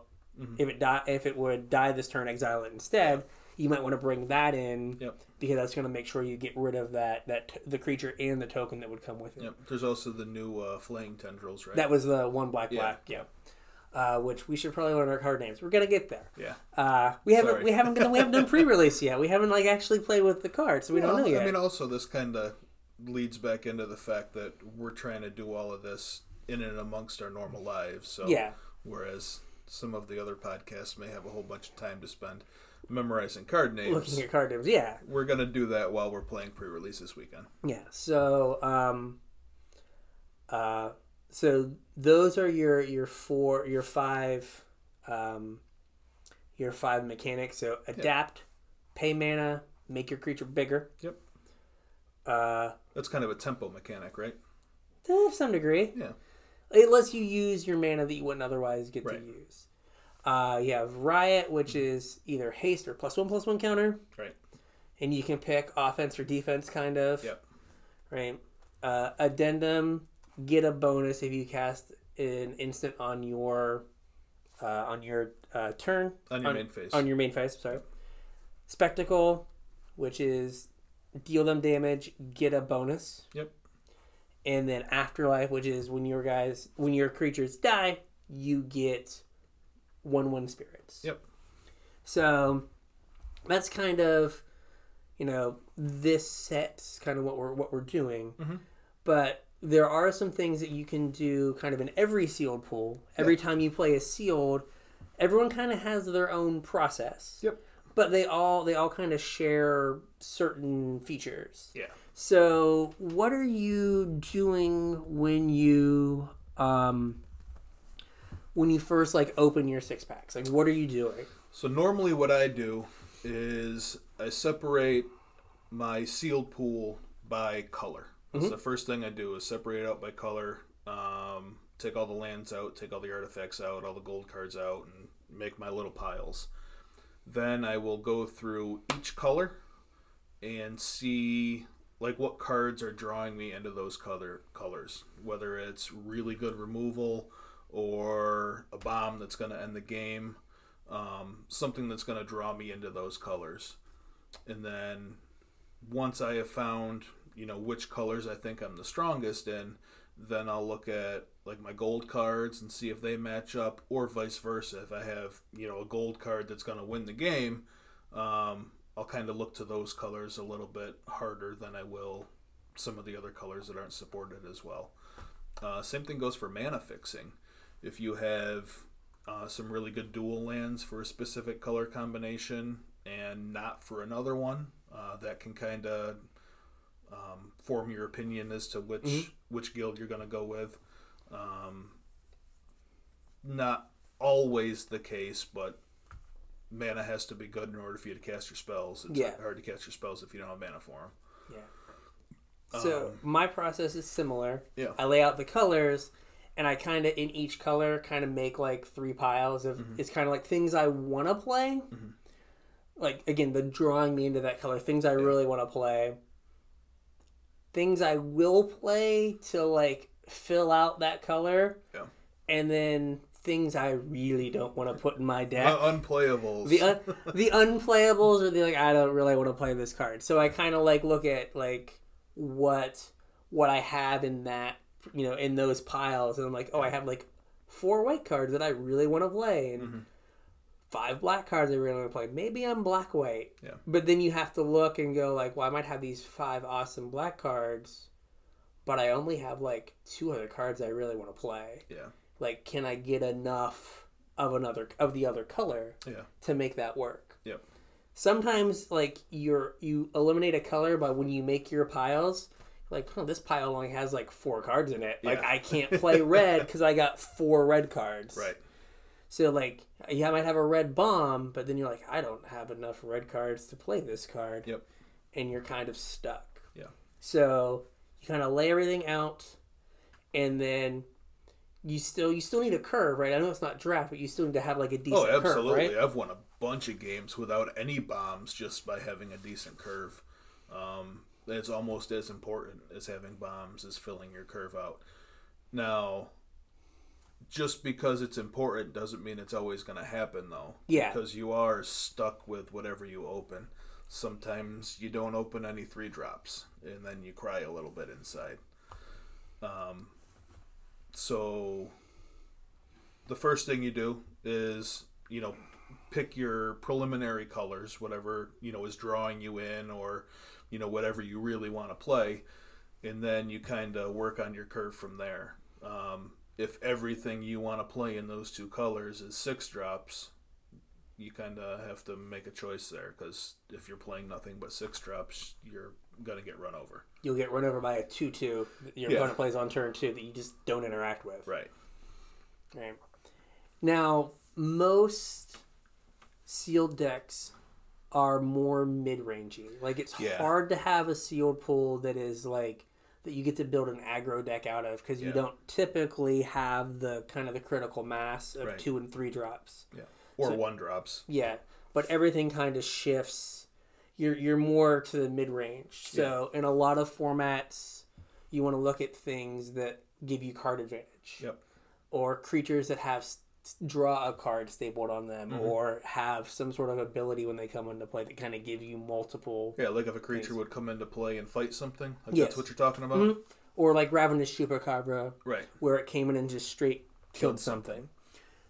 if it die if it would die this turn, exile it instead. You might want to bring that in Yep. because that's going to make sure you get rid of that that t- the creature and the token that would come with it. Yep. There's also the new uh, flaying tendrils, right? That was the one black Yeah. black, yeah. Uh, which we should probably learn our card names. We're gonna get there. yeah. Uh, we haven't Sorry. we haven't done, we haven't done <laughs> pre-release yet. We haven't like actually played with the cards, so we don't know yet. I mean, also this kind of leads back into the fact that we're trying to do all of this in and amongst our normal lives. So Yeah. Whereas some of the other podcasts may have a whole bunch of time to spend memorizing card names. Looking at card names, yeah, We're gonna do that while we're playing pre-release this weekend. yeah. So, um, uh, so those are your your four your five, um, your five mechanics. So adapt, pay mana, make your creature bigger. Yep. Uh, That's kind of a tempo mechanic, right? to some degree. Yeah. It lets you use your mana that you wouldn't otherwise get Right. to use. Uh, you have Riot, which is either haste or plus one plus one counter, Right. and you can pick offense or defense, kind of. Yep. Right. Uh, addendum, get a bonus if you cast an instant on your uh, on your uh, turn On your main phase. on your main phase. Sorry. Spectacle, which is deal them damage, get a bonus. Yep. And then afterlife, which is when your guys when your creatures die, you get one one spirits. Yep. So that's kind of you know this set's kind of what we're what we're doing. Mhm. But there are some things that you can do kind of in every sealed pool. Every time you play a sealed, everyone kind of has their own process. Yep. But they all they all kind of share certain features. Yeah. So, what are you doing when you um when you first like open your six packs? Like what are you doing? So normally what I do is I separate my sealed pool by color. That's the first thing I do is separate it out by color. Um, take all the lands out, take all the artifacts out, all the gold cards out, and make my little piles. Then I will go through each color and see like what cards are drawing me into those color colors. Whether it's really good removal or a bomb that's going to end the game um, something that's going to draw me into those colors. And then once I have found, you know, which colors I think I'm the strongest in, then I'll look at like my gold cards and see if they match up, or vice versa. If I have, you know, a gold card that's going to win the game, um, I'll kind of look to those colors a little bit harder than I will some of the other colors that aren't supported as well. Uh, same thing goes for mana fixing. If you have uh, some really good dual lands for a specific color combination and not for another one. Uh, that can kind of um, form your opinion as to which which guild you're going to go with. Um, not always the case, but mana has to be good in order for you to cast your spells. It's Yeah. hard to cast your spells if you don't have mana for them. Yeah. So Um, my process is similar. Yeah. I lay out the colors, and I kind of in each color kind of make like three piles of. Mm-hmm. It's kind of like things I want to play. Like again, the drawing me into that color. Things I really want to play. Things I will play to like fill out that color. Yeah. And then things I really don't want to put in my deck. Uh, unplayables. the un- <laughs> the unplayables are the like I don't really want to play this card. So I kind of like look at like what what I have in that you know in those piles, and I'm like, oh, I have like four white cards that I really want to play, and Mm-hmm. Five black cards I really want to play. Maybe I'm black white. Yeah. But then you have to look and go like, well, I might have these five awesome black cards, but I only have like two other cards I really want to play. yeah. Like, can I get enough of another of the other color? Yeah. to make that work. Yep. Sometimes like you're you eliminate a color, but when you make your piles, like oh, this pile only has like four cards in it. Like Yeah. I can't <laughs> play red because I got four red cards. Right. So like yeah, I might have a red bomb, but then you're like I don't have enough red cards to play this card. Yep. And you're kind of stuck. Yeah. So you kind of lay everything out, and then you still you still need a curve, right? I know it's not draft, but you still need to have like a decent curve. Oh, absolutely. curve, right? I've won a bunch of games without any bombs just by having a decent curve. Um, it's almost as important as having bombs as filling your curve out. Now, just because it's important doesn't mean it's always going to happen, though. Yeah. Because you are stuck with whatever you open. Sometimes you don't open any three drops, and then you cry a little bit inside. Um, so the first thing you do is you know pick your preliminary colors whatever you know is drawing you in or you know whatever you really want to play and then you kind of work on your curve from there um, if everything you want to play in those two colors is six drops you kind of have to make a choice there because if you're playing nothing but six drops you're gonna get run over you'll get run over by a two-two that your Yeah. opponent plays on turn two that you just don't interact with. right Right. Now, most sealed decks are more mid-rangey. Like it's Yeah. hard to have a sealed pool that is like that you get to build an aggro deck out of because you Yeah. don't typically have the kind of the critical mass of Right. two and three drops. yeah or So- one drops Yeah, but everything kind of shifts. You're you're more to the mid range. So in a lot of formats, you want to look at things that give you card advantage, yep or creatures that have draw a card stapled on them, Mm-hmm. or have some sort of ability when they come into play that kind of give you multiple. Yeah, like if a creature Things. would come into play and fight something. Like Yes. that's what you're talking about? Mhm. Or like Ravenous Chupacabra, Right. where it came in and just straight killed Killed something.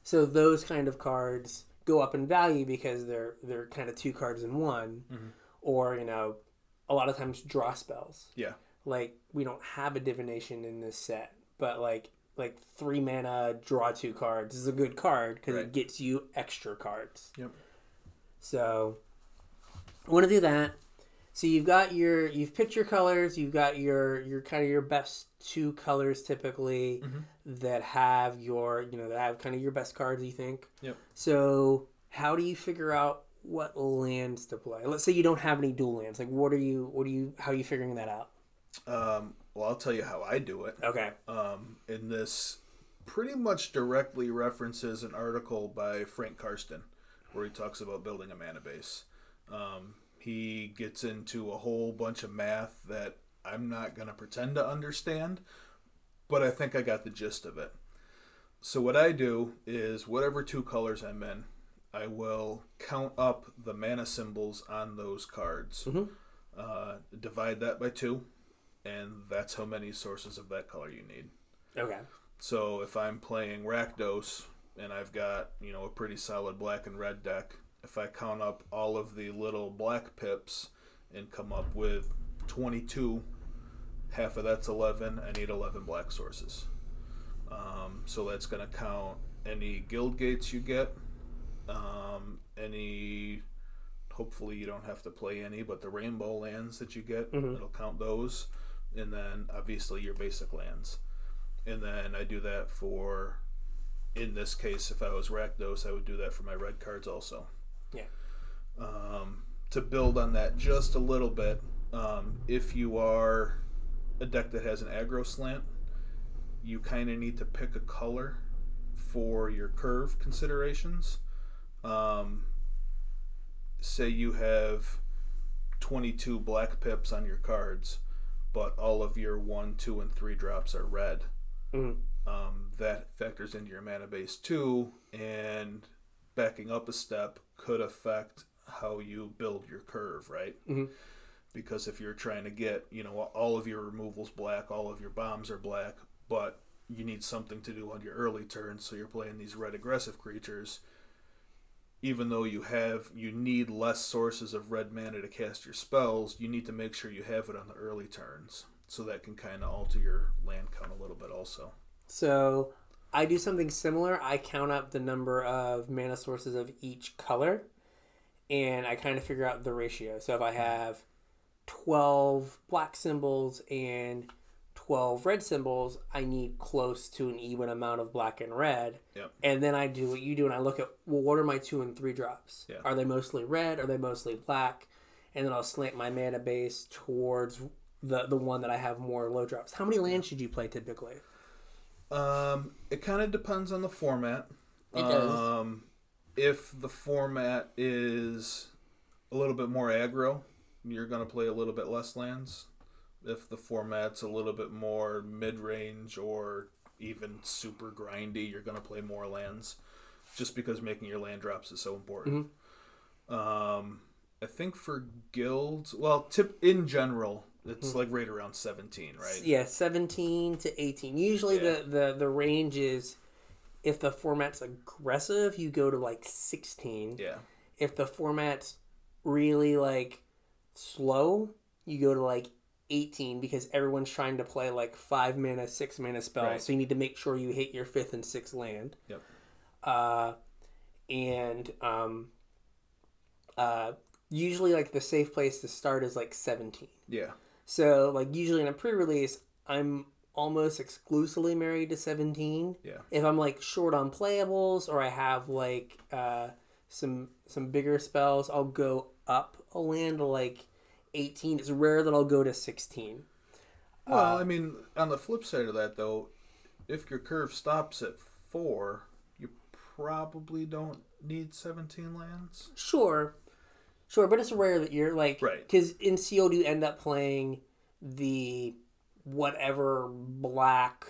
So those kind of cards go up in value because they're they're kind of two cards in one, Mhm. or you know, a lot of times draw spells. Yeah. Like we don't have a divination in this set, but like like three mana draw two cards is a good card because Right. it gets you extra cards. Yep. So I want to do that. So you've got your you've picked your colors. You've got your your kind of your best two colors typically Mhm. that have your you know that have kind of your best cards. You think. Yep. So how do you figure out what lands to play? Let's say you don't have any dual lands. Like what are you what are you how are you figuring that out? Um, well, I'll tell you how I do it. Okay. Um, and this pretty much directly references an article by Frank Karsten where he talks about building a mana base. Um, he gets into a whole bunch of math that I'm not going to pretend to understand, but I think I got the gist of it. So, what I do is whatever two colors I'm in, I will count up the mana symbols on those cards, Mhm. uh, divide that by two, and that's how many sources of that color you need. Okay. So if I'm playing Rakdos and I've got, you know, a pretty solid black and red deck, if I count up all of the little black pips and come up with 22, half of that's 11, I need 11 black sources. Um, so that's going to count any guild gates you get, um, any, hopefully you don't have to play any, but the rainbow lands that you get, Mhm. it'll count those. And then obviously your basic lands and then I do that for. In this case, if I was Rakdos, I would do that for my red cards also. Yeah. Um, to build on that just a little bit, um, if you are a deck that has an aggro slant, you kind of need to pick a color for your curve considerations. Um, say you have 22 black pips on your cards, but all of your 1, 2, and 3 drops are red. Mhm. Um, that factors into your mana base too, and backing up a step could affect how you build your curve, right? Mhm. Because if you're trying to get, you know, all of your removals black, all of your bombs are black, but you need something to do on your early turns, so you're playing these red aggressive creatures. Even though you have, you need less sources of red mana to cast your spells, you need to make sure you have it on the early turns, so that can kind of alter your land count a little bit also. So I do something similar. I count up the number of mana sources of each color and I kind of figure out the ratio. So if I have 12 black symbols and 12 red symbols, I need close to an even amount of black and red. Yep. And then I do what you do and I look at, well, what are my two and three drops? Yeah. Are they mostly red? Are they mostly black? And then I'll slant my mana base towards the, the one that I have more low drops. How many lands should you play typically? Um, it kind of depends on the format. It does. Um, if the format is a little bit more aggro, you're going to play a little bit less lands. If the format's a little bit more mid range or even super grindy, you're going to play more lands just because making your land drops is so important. Um, I think for guilds, well, tip in general, it's like right around 17, right? Yeah, seventeen to eighteen. Usually Yeah. the, the the range is if the format's aggressive, you go to like sixteen. Yeah. If the format's really like slow, you go to like eighteen because everyone's trying to play like five mana, six mana spells. Right. So you need to make sure you hit your fifth and sixth land. Yep. Uh, and um, uh, usually like the safe place to start is like seventeen. Yeah. So, like, usually in a pre release, I'm almost exclusively married to 17. Yeah. If I'm like short on playables or I have like uh, some some bigger spells, I'll go up a land like 18. It's rare that I'll go to 16. Well, uh, I mean, on the flip side of that, though, if your curve stops at four, you probably don't need 17 lands. Sure, sure, but it's rare that you're like, Right. Because in Sealed, you end up playing the whatever black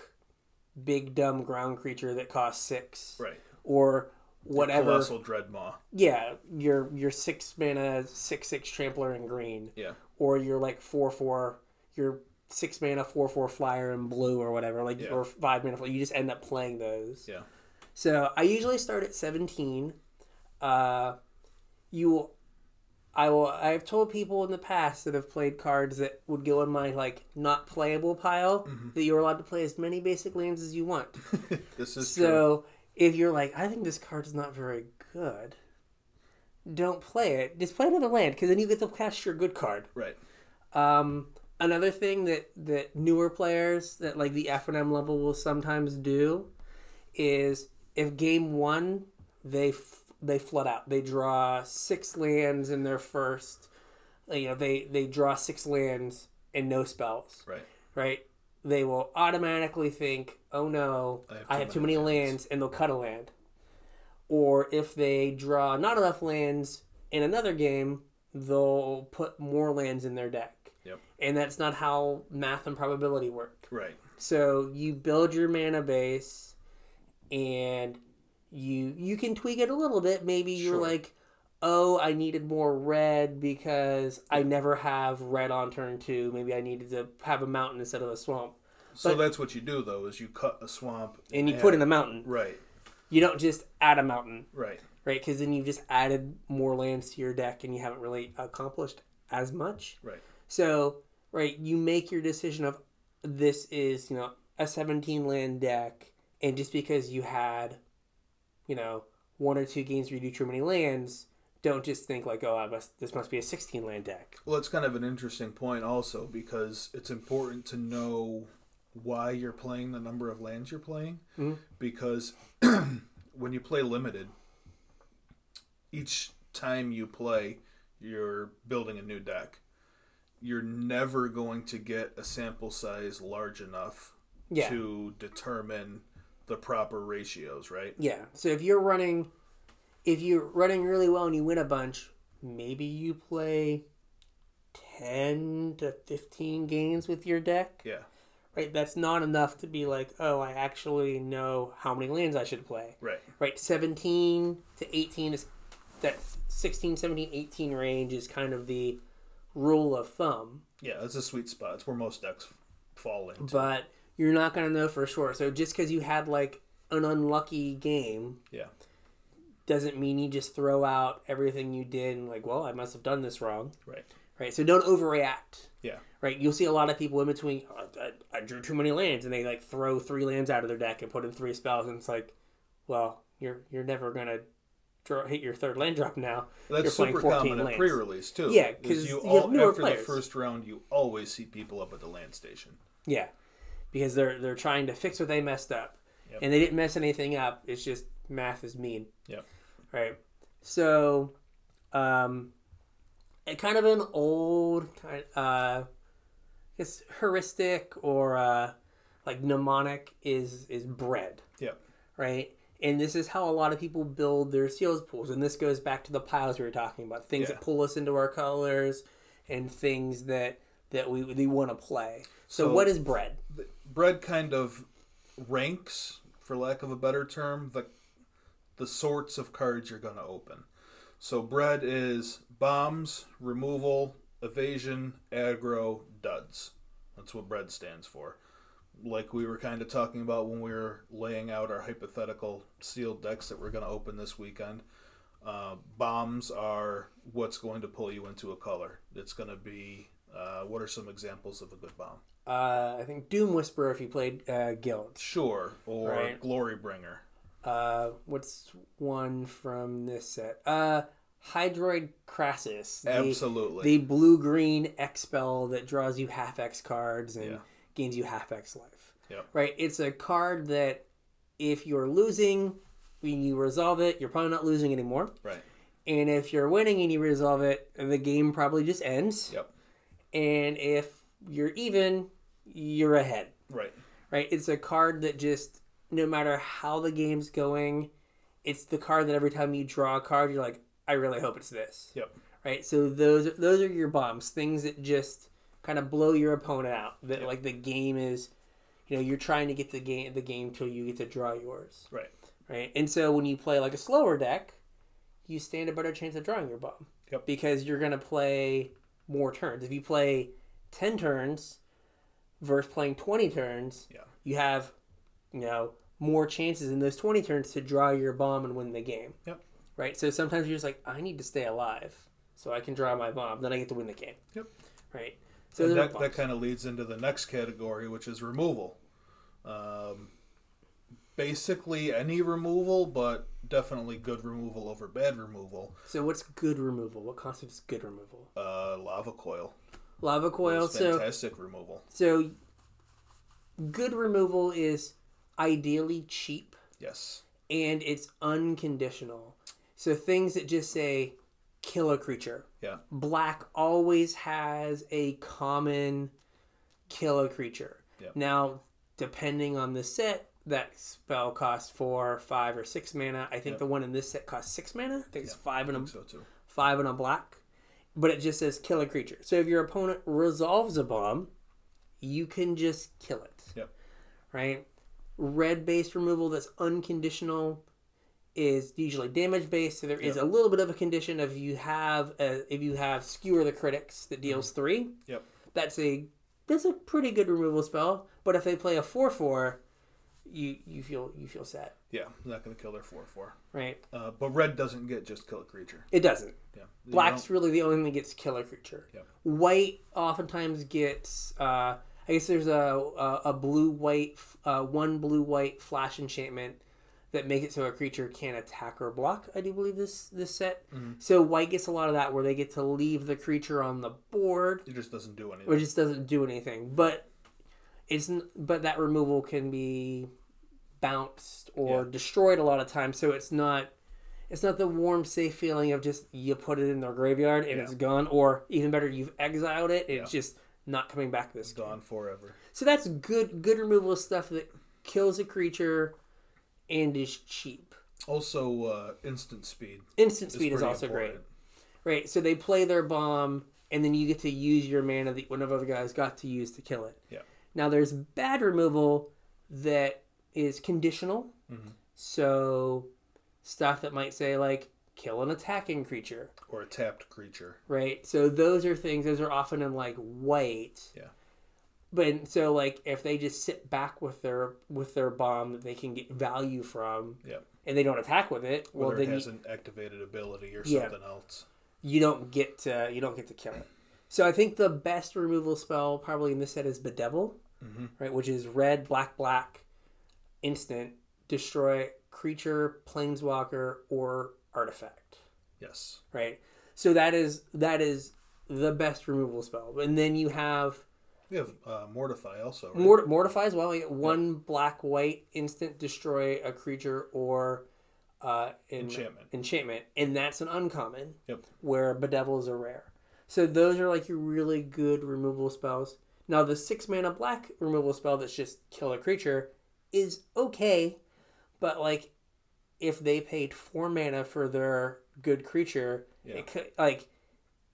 big dumb ground creature that costs six, Right. or whatever. Colossal Dreadmaw. Yeah, your your six mana six six trampler in green, Yeah. or your like four four your six mana four four flyer in blue or whatever, like Yeah. or five mana. You just end up playing those. Yeah. So I usually start at 17. Uh, you will, I will. I've told people in the past that have played cards that would go in my like not playable pile Mm-hmm. that you're allowed to play as many basic lands as you want. <laughs> this is true. If you're like, I think this card is not very good, don't play it. Just play another land because then you get to cast your good card. Right. Um, another thing that that newer players that like the F and M level will sometimes do is if game one they f- they flood out, they draw six lands in their first. You know they they draw six lands and no spells. Right. Right. They will automatically think, "Oh no, I have, too many lands," and they'll cut a land. Or if they draw not enough lands in another game, they'll put more lands in their deck. Yep. And that's not how math and probability work. Right. So you build your mana base and you you can tweak it a little bit. Maybe you're Sure. like, "Oh, I needed more red because I never have red on turn 2. Maybe I needed to have a mountain instead of a swamp." So But- that's what you do though, is you cut a swamp And you put in a mountain. Right. You don't just add a mountain, Right. right? Cuz then you've just added more lands to your deck and you haven't really accomplished as much. Right. So, right, you make your decision of this is, you know, a 17 land deck, and just because you had, you know, one or two games where you do too many lands, don't just think like, oh, I must this must be a 16 land deck. Well, it's kind of an interesting point also because it's important to know why you're playing the number of lands you're playing Mhm. because <clears throat> when you play limited, each time you play, you're building a new deck. You're never going to get a sample size large enough Yeah. to determine the proper ratios, right? Yeah. So if you're running if you're running really well and you win a bunch, maybe you play 10 to 15 games with your deck. Yeah, Right? That's not enough to be like, "Oh, I actually know how many lands I should play." right. right 17 to 18 is that 16 17 18 range is kind of the rule of thumb Yeah, that's a sweet spot. It's where most decks fall into. but you're not going to know for sure so just because you had like an unlucky game yeah, doesn't mean you just throw out everything you did and like well i must have done this wrong right. right so don't overreact Yeah, right you'll see a lot of people in between "Oh, I, I drew too many lands and they like throw three lands out of their deck and put in three spells and it's like well you're you're never going to draw hit your third land drop now That's You're super 14 common lands. at pre-release too. Yeah, because you you have all newer after players. the first round, you always see people up at the land station. Yeah, because they're they're trying to fix what they messed up, Yep. and they didn't mess anything up. It's just math is mean. Yep. Right. So, um, a kind of an old kind, uh, it's heuristic or uh, like mnemonic is is bread. Yep. Right. And this is how a lot of people build their seals pools. And this goes back to the piles we were talking about. Things Yeah. that pull us into our colors and things that that we, we want to play. So, So- what is bread? Bread kind of ranks, for lack of a better term, the the sorts of cards you're going to open. So bread is bombs, removal, evasion, aggro, duds. That's what bread stands for. Like we were kind of talking about when we were laying out our hypothetical sealed decks that we're going to open this weekend. Uh, bombs are what's going to pull you into a color. It's going to be uh, what are some examples of a good bomb? Uh, I think Doom Whisperer if you played uh, Guild. Sure, or Right. Glorybringer. Uh, what's one from this set? Uh, Hydroid Krasis. The, Absolutely. The blue green X spell that draws you half X cards and Yeah. gains you half X life. Yep. Right? It's a card that if you're losing, when you resolve it, you're probably not losing anymore. right. And if you're winning and you resolve it, the game probably just ends. Yep. And if you're even, you're ahead. Right. right? It's a card that just, no matter how the game's going, it's the card that every time you draw a card, you're like, I really hope it's this, Yep. right? So those those are your bombs, things that just kind of blow your opponent out. That Yep. like the game is, you know, you're trying to get the game the game till you get to draw yours, Right. right? And so when you play like a slower deck, you stand a better chance of drawing your bomb, Yep. because you're gonna play more turns. If you play ten turns versus playing twenty turns, Yeah. you have, you know, more chances in those 20 turns to draw your bomb and win the game. Yep. Right? So sometimes you're just like, I need to stay alive so I can draw my bomb. Then I get to win the game. Yep. Right? So And that, that kind of leads into the next category, which is removal. Um, basically any removal, but definitely good removal over bad removal. So what's good removal? What constitutes good removal? Uh, lava coil. Lava coil. is So fantastic removal. so good removal is ideally cheap Yes. and it's unconditional. So things that just say kill a creature. Yeah. Black always has a common kill a creature. Yep. Now, depending on the set, that spell costs four, five, or six mana. I think Yep. the one in this set costs six mana. I think it's five and a so five and a black. But it just says kill a creature. So if your opponent resolves a bomb, you can just kill it. Yep. Right? Red based removal that's unconditional is usually damage based. So there is Yep. a little bit of a condition of you have a, if you have skewer the critics that deals three. Yep. That's a that's a pretty good removal spell. But if they play a four four, you you feel you feel sad. Yeah, not going to kill their 4 4. Right? Uh, but red doesn't get just kill a creature. It doesn't. Yeah. Black's really the only thing that gets killer creature. Yep. White oftentimes gets. Uh, I guess there's a a, a blue white uh, one blue white flash enchantment that makes it so a creature can't attack or block. I do believe this this set. Mm-hmm. So white gets a lot of that where they get to leave the creature on the board, It just doesn't do anything. or just doesn't do anything. But it's but that removal can be bounced or Yeah. destroyed a lot of times. So it's not it's not the warm, safe feeling of just you put it in their graveyard and Yeah. it's gone, or even better, you've exiled it it's Yeah. just not coming back this game. gone forever. So that's good good removal of stuff that kills a creature and is cheap. Also, uh, instant speed. Instant speed is pretty also great. Right. So they play their bomb and then you get to use your mana that one of other guys got to use to kill it. Yeah. Now there's bad removal that is conditional. Mm-hmm. So stuff that might say like kill an attacking creature, Or a tapped creature. right? So those are things those are often in like white. Yeah. But so like if they just sit back with their with their bomb that they can get value from Yep. and they don't attack with it, well Whether it has you, an activated ability or Yeah. something else. you don't get to you don't get to kill it. So I think the best removal spell probably in this set is Bedevil, Mm-hmm. right? Which is red, black, black, instant, destroy creature, planeswalker, or artifact, Yes. right? So that is that is the best removal spell. And then you have you have uh, Mortify also. Right? Mort- Mortify as well. You get one black, white, instant, destroy a creature or uh, en- Enchantment. Enchantment, and that's an uncommon. Yep. Where bedevils are rare. So those are like your really good removal spells. Now the six mana black removal spell that's just kill a creature is okay, but like if they paid four mana for their good creature, Yeah. it like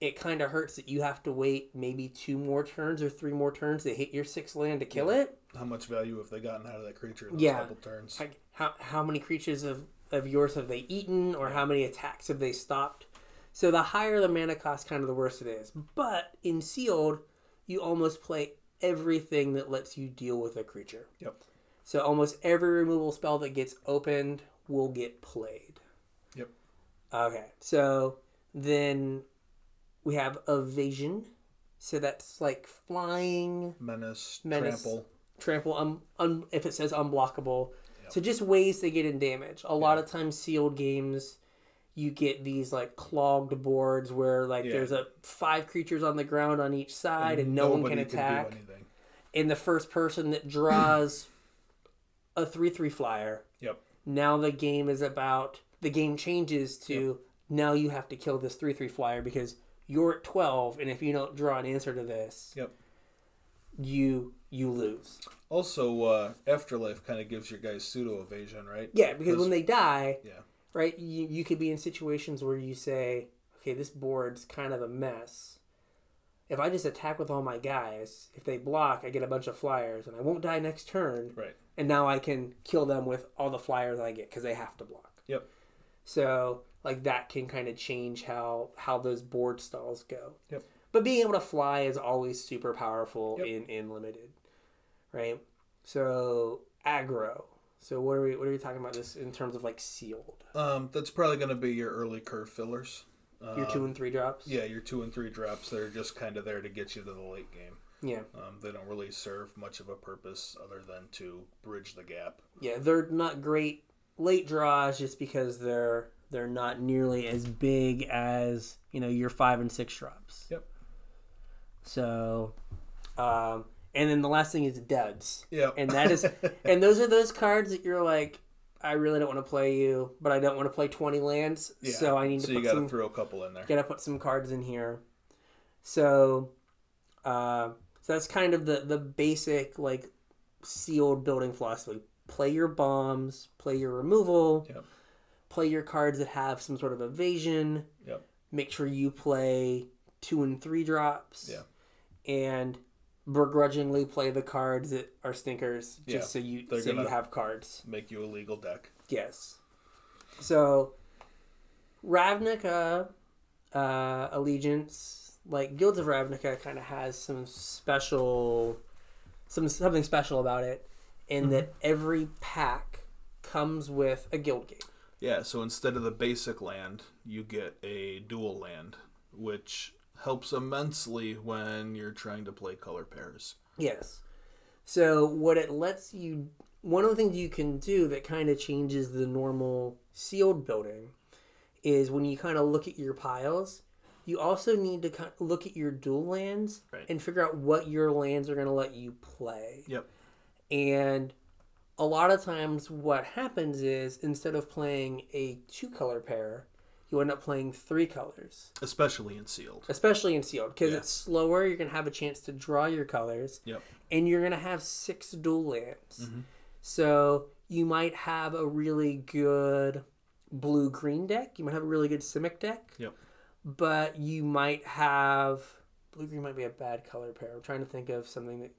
it kind of hurts that you have to wait maybe two more turns or three more turns to hit your six land to kill it. How much value have they gotten out of that creature in those Yeah. couple turns? Like how how many creatures of of yours have they eaten, or how many attacks have they stopped? So the higher the mana cost, kind of the worse it is. But in sealed, you almost play everything that lets you deal with a creature. Yep. So almost every removal spell that gets opened will get played. Yep. Okay. So then we have evasion. So that's like flying, Menace, Menace. Trample. trample, um, un, if it says unblockable. Yep. So just ways to get in damage. A lot of times sealed games, you get these like clogged boards where like Yeah. there's a five creatures on the ground on each side and, no one can attack. anything. and the first person that draws a three three flyer. Yep. Now the game is about the game changes to now you have to kill this three three flyer because you're at twelve, and if you don't draw an answer to this, Yep. you you lose. Also, uh, Afterlife kind of gives your guys pseudo evasion, right? Yeah, because when they die, Yeah. right, you you could be in situations where you say, okay, this board's kind of a mess. If I just attack with all my guys, if they block, I get a bunch of flyers, and I won't die next turn. Right. And now I can kill them with all the flyers I get because they have to block. Yep. So like that can kind of change how how those board stalls go. Yep. But being able to fly is always super powerful Yep. in in limited, right? So aggro. So what are we what are we talking about this in terms of like sealed? Um, that's probably going to be your early curve fillers. Uh, Your two and three drops. yeah, your two and three drops. They're just kind of there to get you to the late game. Yeah. Um, they don't really serve much of a purpose other than to bridge the gap. Yeah, they're not great late draws just because they're they're not nearly as big as you know your five and six drops. Yep. So, um, and then the last thing is duds, Yeah, and that is, <laughs> and those are those cards that you're like, I really don't want to play you, but I don't want to play twenty lands, yeah. so I need to So you put got to throw a couple in there. gotta put some cards in here. So, uh, so that's kind of the the basic like sealed building philosophy. Play your bombs, play your removal, Yep. play your cards that have some sort of evasion. Yep. Make sure you play two and three drops. Yeah. And begrudgingly play the cards that are stinkers, just Yeah, so you so you have cards. Make you a legal deck. Yes. So, Ravnica uh, Allegiance, like Guilds of Ravnica, kind of has some special, some something special about it, in that every pack comes with a guild gate. Yeah, so instead of the basic land, you get a dual land, which helps immensely when you're trying to play color pairs. Yes. So what it lets you, one of the things you can do that kind of changes the normal sealed building, is when you kind of look at your piles, you also need to kind of look at your dual lands Right. and figure out what your lands are going to let you play. Yep. And a lot of times, what happens is instead of playing a two color pair, you end up playing three colors, Especially in sealed. especially in sealed because Yeah. it's slower. You're going to have a chance to draw your colors Yep. and you're gonna have six dual lands. Mm-hmm. So you might have a really good blue green deck. You might have a really good Simic deck. Yep. But you might have blue green might be a bad color pair. I'm trying to think of something that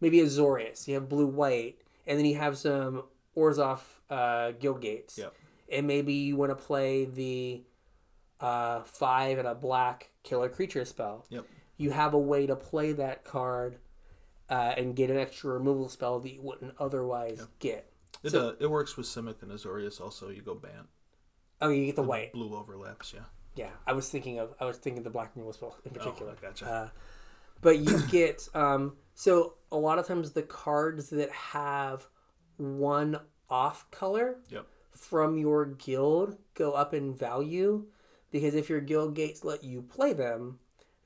maybe Azorius. You have blue white, and then you have some Orzhov uh, guild gates. Yep. And maybe you want to play the uh, five and a black killer creature spell Yep. you have a way to play that card uh, and get an extra removal spell that you wouldn't otherwise get. It, So- uh, it works with Simic and Azorius also. You go Bant. Oh, you get the white. Blue overlaps, yeah. Yeah, I was thinking of I was thinking the black removal spell in particular. Oh, gotcha. Uh, but you <coughs> get um, so a lot of times the cards that have one off color Yep. From your guild go up in value because if your guild gates let you play them,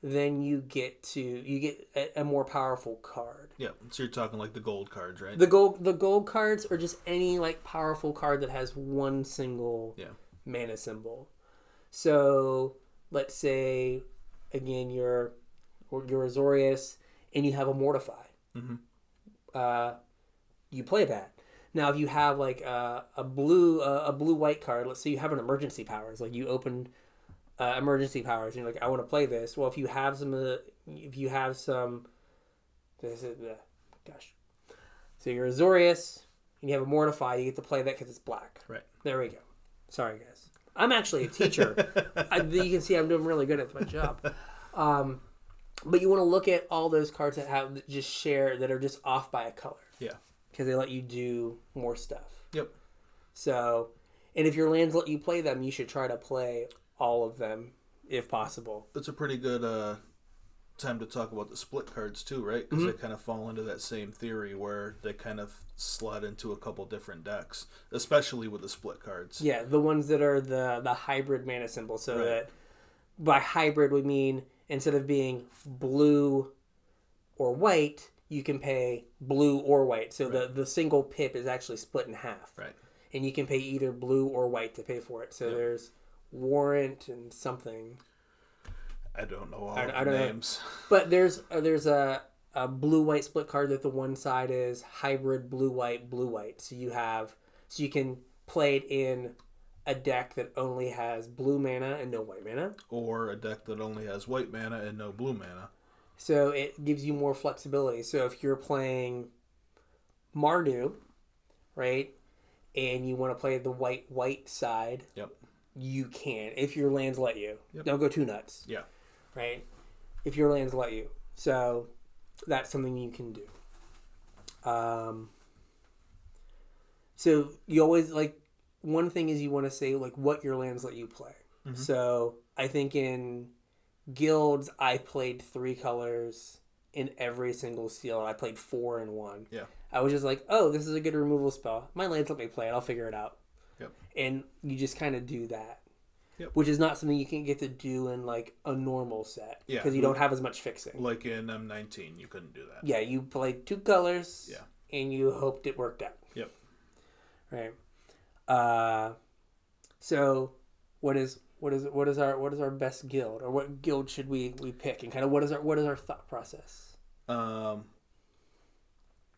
then you get to you get a, a more powerful card. Yeah. So you're talking like the gold cards, right? The gold the gold cards are just any like powerful card that has one single Yeah. mana symbol. So let's say again you're or you're Azorius and you have a Mortify. Mhm. Uh, you play that. Now if you have like a, a blue uh, a blue white card, let's say you have an emergency powers, like you open uh, emergency powers and you're like I want to play this. Well, if you have some of the, if you have some this is uh, gosh. So you're Azorius and you have a Mortify, you get to play that because it's black. Right. There we go. Sorry, guys. I'm actually a teacher. <laughs> I, you can see I'm doing really good at my job. Um, but you want to look at all those cards that have that just share that are just off by a color Yeah. Because they let you do more stuff. Yep. So, and if your lands let you play them, you should try to play all of them if possible. It's a pretty good uh, time to talk about the split cards too, right? Because they kind of fall into that same theory where they kind of slot into a couple different decks, especially with the split cards. Yeah, the ones that are the the hybrid mana symbol. So Right. that by hybrid we mean instead of being blue or white, you can pay blue or white. So the the single pip is actually split in half, Right. and you can pay either blue or white to pay for it. So Yep. there's warrant and something, I don't know all I- of I the don't know. names. <laughs> but there's uh, there's a a blue white split card that the one side is hybrid blue white blue white. So you have so you can play it in a deck that only has blue mana and no white mana. Or a deck that only has white mana and no blue mana. So it gives you more flexibility. So if you're playing Mardu, right, and you want to play the white white side, Yep. you can if your lands let you. Yep. Don't go too nuts, Yeah. right? If your lands let you. So that's something you can do. Um, so you always like one thing is you want to say like what your lands let you play. Mhm. So I think in guilds I played three colors in every single seal. I played four in one. Yeah. I was just like, oh, this is a good removal spell. My lands let me play it. I'll figure it out. Yep. And you just kind of do that. Yep. Which is not something you can get to do in like a normal set. Yeah. Because you don't have as much fixing. Like in M19, you couldn't do that. Yeah, you played two colors. Yeah. And you hoped it worked out. Yep. Right. Uh, so what is what is what is our what is our best guild or what guild should we we pick and kind of what is our what is our thought process? Um,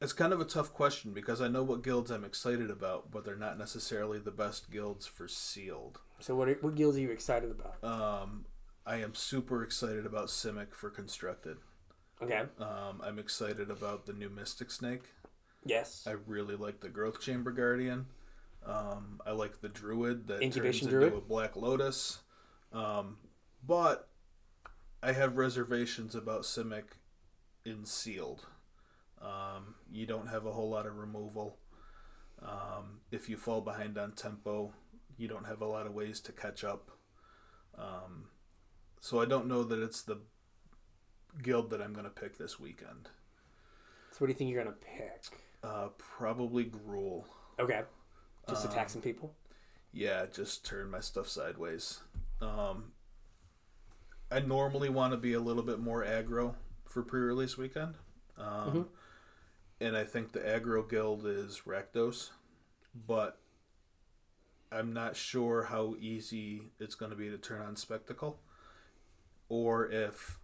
it's kind of a tough question because I know what guilds I'm excited about, but they're not necessarily the best guilds for sealed. So what are, what guilds are you excited about? Um, I am super excited about Simic for constructed. Okay. Um, I'm excited about the new Mystic Snake. Yes. I really like the Growth Chamber Guardian. Um, I like the Druid that Incubation turns Druid? into a Black Lotus. Um, but I have reservations about Simic in sealed. Um, you don't have a whole lot of removal. Um, if you fall behind on tempo, you don't have a lot of ways to catch up. Um, so I don't know that it's the guild that I'm going to pick this weekend. So what do you think you're gonna pick? Uh, probably Gruul. Okay. Just Um, attack some people. Yeah, just turn my stuff sideways. Um, I normally want to be a little bit more aggro for pre-release weekend, um, Mhm. and I think the aggro guild is Rakdos, but I'm not sure how easy it's going to be to turn on Spectacle, or if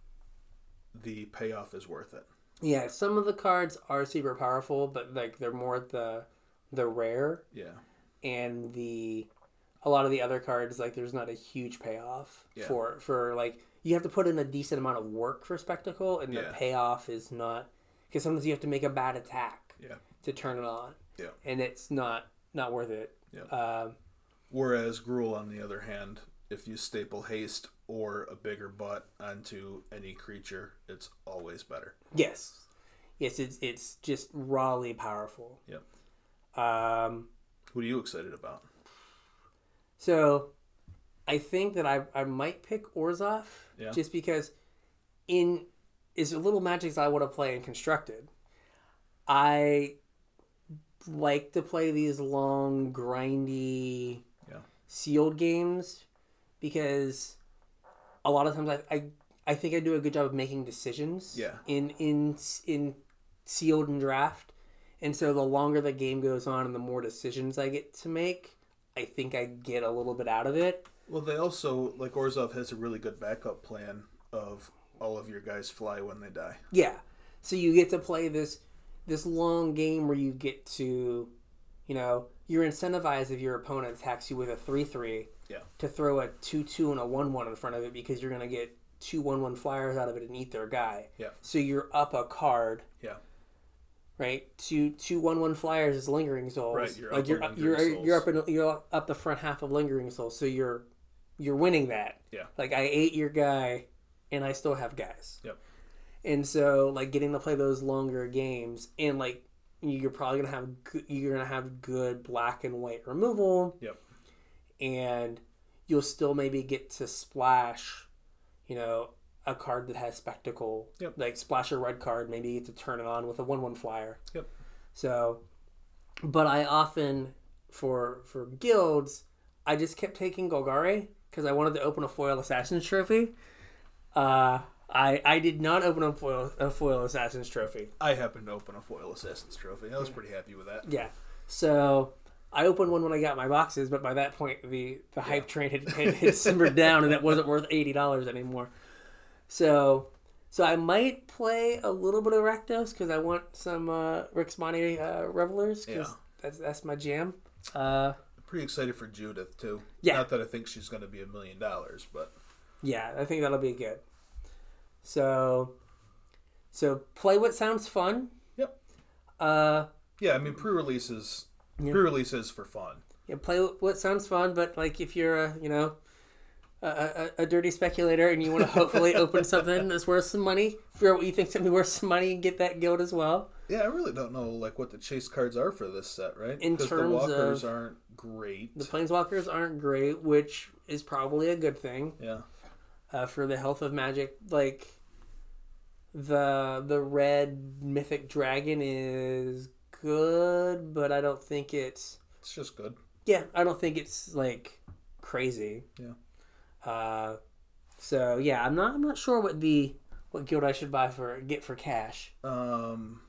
the payoff is worth it. Yeah, some of the cards are super powerful, but like they're more the the rare Yeah, and the a lot of the other cards like there's not a huge payoff Yeah. for for like you have to put in a decent amount of work for spectacle and the Yeah. payoff is not because sometimes you have to make a bad attack yeah. to turn it on Yeah. and it's not not worth it Yeah. um, Whereas Gruul, on the other hand, if you staple haste or a bigger butt onto any creature, it's always better. yes yes it's it's just rawly powerful Yep. um What are you excited about? So, I think that I I might pick Orzhov Yeah. just because in is a little magic I want to play in constructed. I like to play these long, grindy, Yeah. sealed games because a lot of times I, I I think I do a good job of making decisions. Yeah. In in in sealed and draft, and so the longer the game goes on and the more decisions I get to make, I think I get a little bit out of it. Well, they also like Orzhov has a really good backup plan of all of your guys fly when they die. Yeah. So you get to play this this long game where you get to, you know, you're incentivized if your opponent attacks you with a three three Yeah. to throw a two two and a one one in front of it because you're gonna get two one one flyers out of it and eat their guy. Yeah. So you're up a card. Yeah. Right, two two one one flyers is lingering souls. Right, you're like up you're you're Lingering you're up in, you're up the front half of lingering souls, so you're you're winning that. Yeah. Like I ate your guy, and I still have guys. Yep. And so like getting to play those longer games, and like you're probably gonna have good, you're gonna have good black and white removal. Yep. And you'll still maybe get to splash, you know, a card that has spectacle. Yep. Like splash a red card, maybe you get to turn it on with a one one flyer. Yep. So, but I often for for guilds, I just kept taking Golgari because I wanted to open a foil assassin's trophy. Uh, I I did not open a foil a foil assassin's trophy. I happened to open a foil assassin's trophy. I was pretty happy with that. Yeah. So I opened one when I got my boxes, but by that point the the hype train had, had, had simmered down and it wasn't worth eighty dollars anymore. So so I might play a little bit of Rakdos because I want some uh, Rix Maadi uh, Revelers because Yeah. that's that's my jam. Uh, I'm pretty excited for Judith too. Yeah. Not that I think she's going to be a million dollars, but yeah, I think that'll be good. So so play what sounds fun. Yep. Uh, yeah, I mean pre-releases Yeah. pre-releases for fun. Yeah, play what sounds fun, but like if you're a you know a, a, dirty speculator and you want to hopefully <laughs> open something that's worth some money, figure out what you think something worth some money and get that guild as well. Yeah, I really don't know like what the chase cards are for this set, right? In Because the walkers of- aren't great. The planeswalkers aren't great, which is probably a good thing yeah, uh, for the health of Magic. Like the the red mythic dragon is good, but I don't think it's it's just good. yeah, I don't think it's like crazy. Yeah. Uh, so yeah, I'm not I'm not sure what the what guild I should buy for get for cash. Um,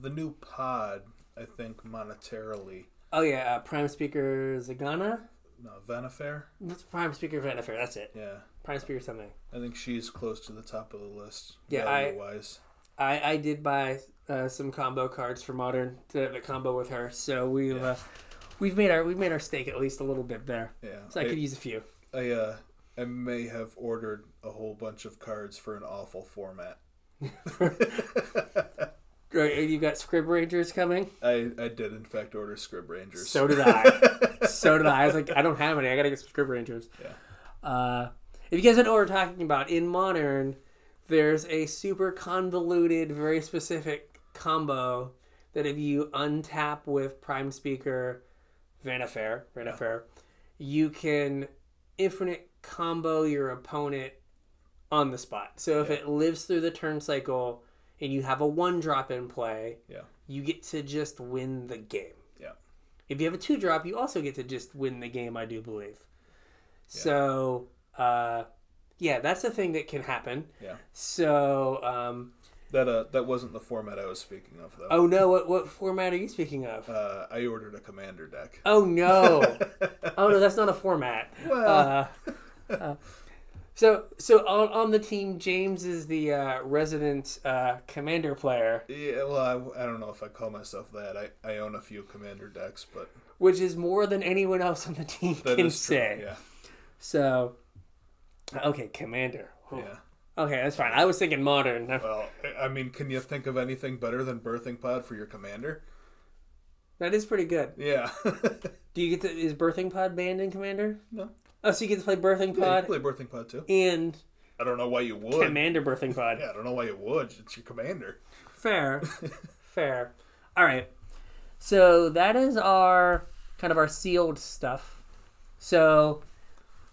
the new pod, I think monetarily, Oh yeah, uh, Prime Speaker Zegana. no Vannifar. That's Prime Speaker Vannifar? That's it. Yeah, Prime Speaker something. I think she's close to the top of the list. Yeah, I- wise. I I did buy uh, some combo cards for Modern to the combo with her, so we've Yeah. uh, we've made our we've made our stake at least a little bit there. Yeah, So I could use a few. I uh, I may have ordered a whole bunch of cards for an awful format. <laughs> Great, and you got Scryb Rangers coming. I, I did in fact order Scryb Rangers. So did I. <laughs> so did I. I was like, I don't have any. I gotta get some Scryb Rangers. Yeah. Uh, if you guys don't know what we're talking about, in Modern, there's a super convoluted, very specific combo that if you untap with Prime Speaker Vannifar, Vannifar, you can infinite combo your opponent on the spot. So if Yeah. it lives through the turn cycle and you have a one drop in play, Yeah. you get to just win the game. Yeah. If you have a two drop, you also get to just win the game, I do believe. So, uh, yeah, that's a thing that can happen. Yeah. So, um, That uh that wasn't the format I was speaking of though. oh no, what, what format are you speaking of? Uh, I ordered a commander deck. Oh no, <laughs> oh no, that's not a format. Well, Uh, uh, so, so on, on the team, James is the uh, resident uh, commander player, yeah, well, I, I don't know if I call myself that. I, I own a few commander decks, but which is more than anyone else on the team that can is true. say. Yeah. So, okay, commander. Whew. Yeah. Okay, that's fine. I was thinking modern. <laughs> Well, I- mean, can you think of anything better than birthing pod for your commander? That is pretty good. Yeah. <laughs> Do you get to is birthing pod banned in Commander? no. Oh, so you get to play birthing Yeah, pod you play birthing pod too. and I don't know why you would. Commander <laughs> birthing pod. Yeah, I don't know why you would. It's your commander. Fair, fair. All right. So that is our kind of our sealed stuff. So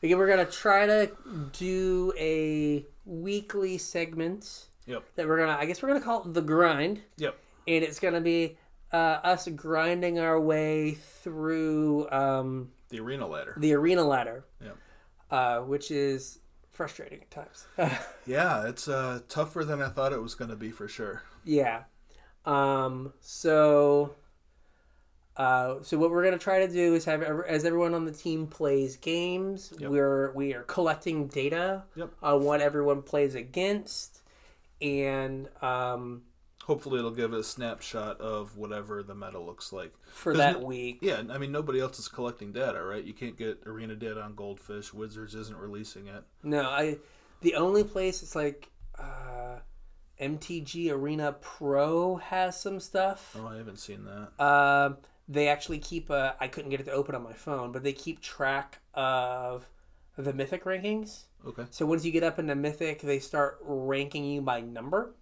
again, we're gonna try to do a weekly segment Yep. that we're gonna. I guess we're gonna call it the grind. Yep. and it's gonna be uh, us grinding our way through um, The arena ladder. the arena ladder, Yep. uh, which is frustrating at times. <laughs> Yeah, it's uh, tougher than I thought it was going to be for sure. yeah. Um, so, uh, so what we're gonna try to do is have as everyone on the team plays games, Yep. we're we are collecting data Yep. on what everyone plays against, and um, Hopefully, it'll give a snapshot of whatever the meta looks like. for that no- week, Yeah, I mean, nobody else is collecting data, right? You can't get arena data on Goldfish. Wizards isn't releasing it. No, I. The only place it's like uh, MTG Arena Pro has some stuff. Oh, I haven't seen that. Um, they actually keep. A, I couldn't get it to open on my phone, but they keep track of the Mythic rankings. Okay. So once you get up into Mythic, they start ranking you by number.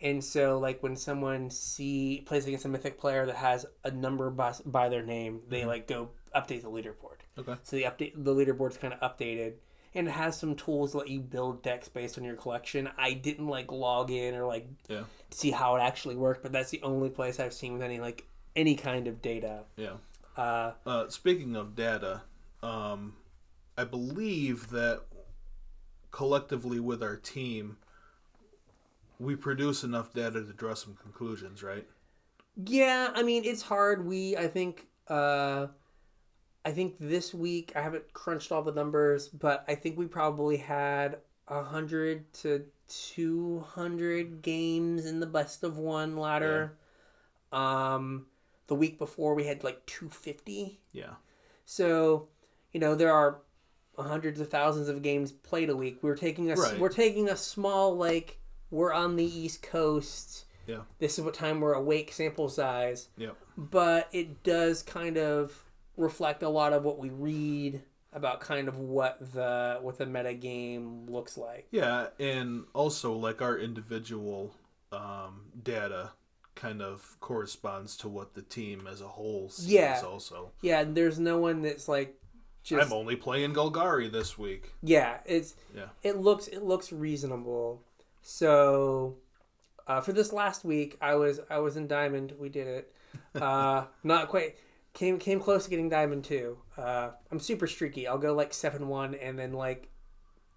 And so, like when someone see plays against a Mythic player that has a number by, by their name, they mm-hmm. like go update the leaderboard. Okay. So the update the leaderboard's kind of updated, and it has some tools that let you build decks based on your collection. I didn't like log in or like Yeah. see how it actually worked, but that's the only place I've seen with any like any kind of data. Yeah. Uh, Uh, speaking of data, um, I believe that collectively with our team, we produce enough data to draw some conclusions, right? yeah, I mean it's hard. We I think uh, I think this week I haven't crunched all the numbers, but I think we probably had a hundred to two hundred games in the best of one ladder. Um, the week before we had like two fifty. Yeah. So, you know, there are hundreds of thousands of games played a week. We're taking a Right. we're taking a small like we're on the East Coast. Yeah. This is what time we're awake sample size, Yep. but it does kind of reflect a lot of what we read about kind of what the what the meta game looks like. Yeah, and also like our individual um, data kind of corresponds to what the team as a whole sees Yeah. also. Yeah, and there's no one that's like just I'm only playing Golgari this week. yeah. It's Yeah. it looks it looks reasonable. So uh, for this last week, I was I was in Diamond. We did it. <laughs> Uh, not quite came came close to getting Diamond too. Uh, I'm super streaky. I'll go like seven one and then like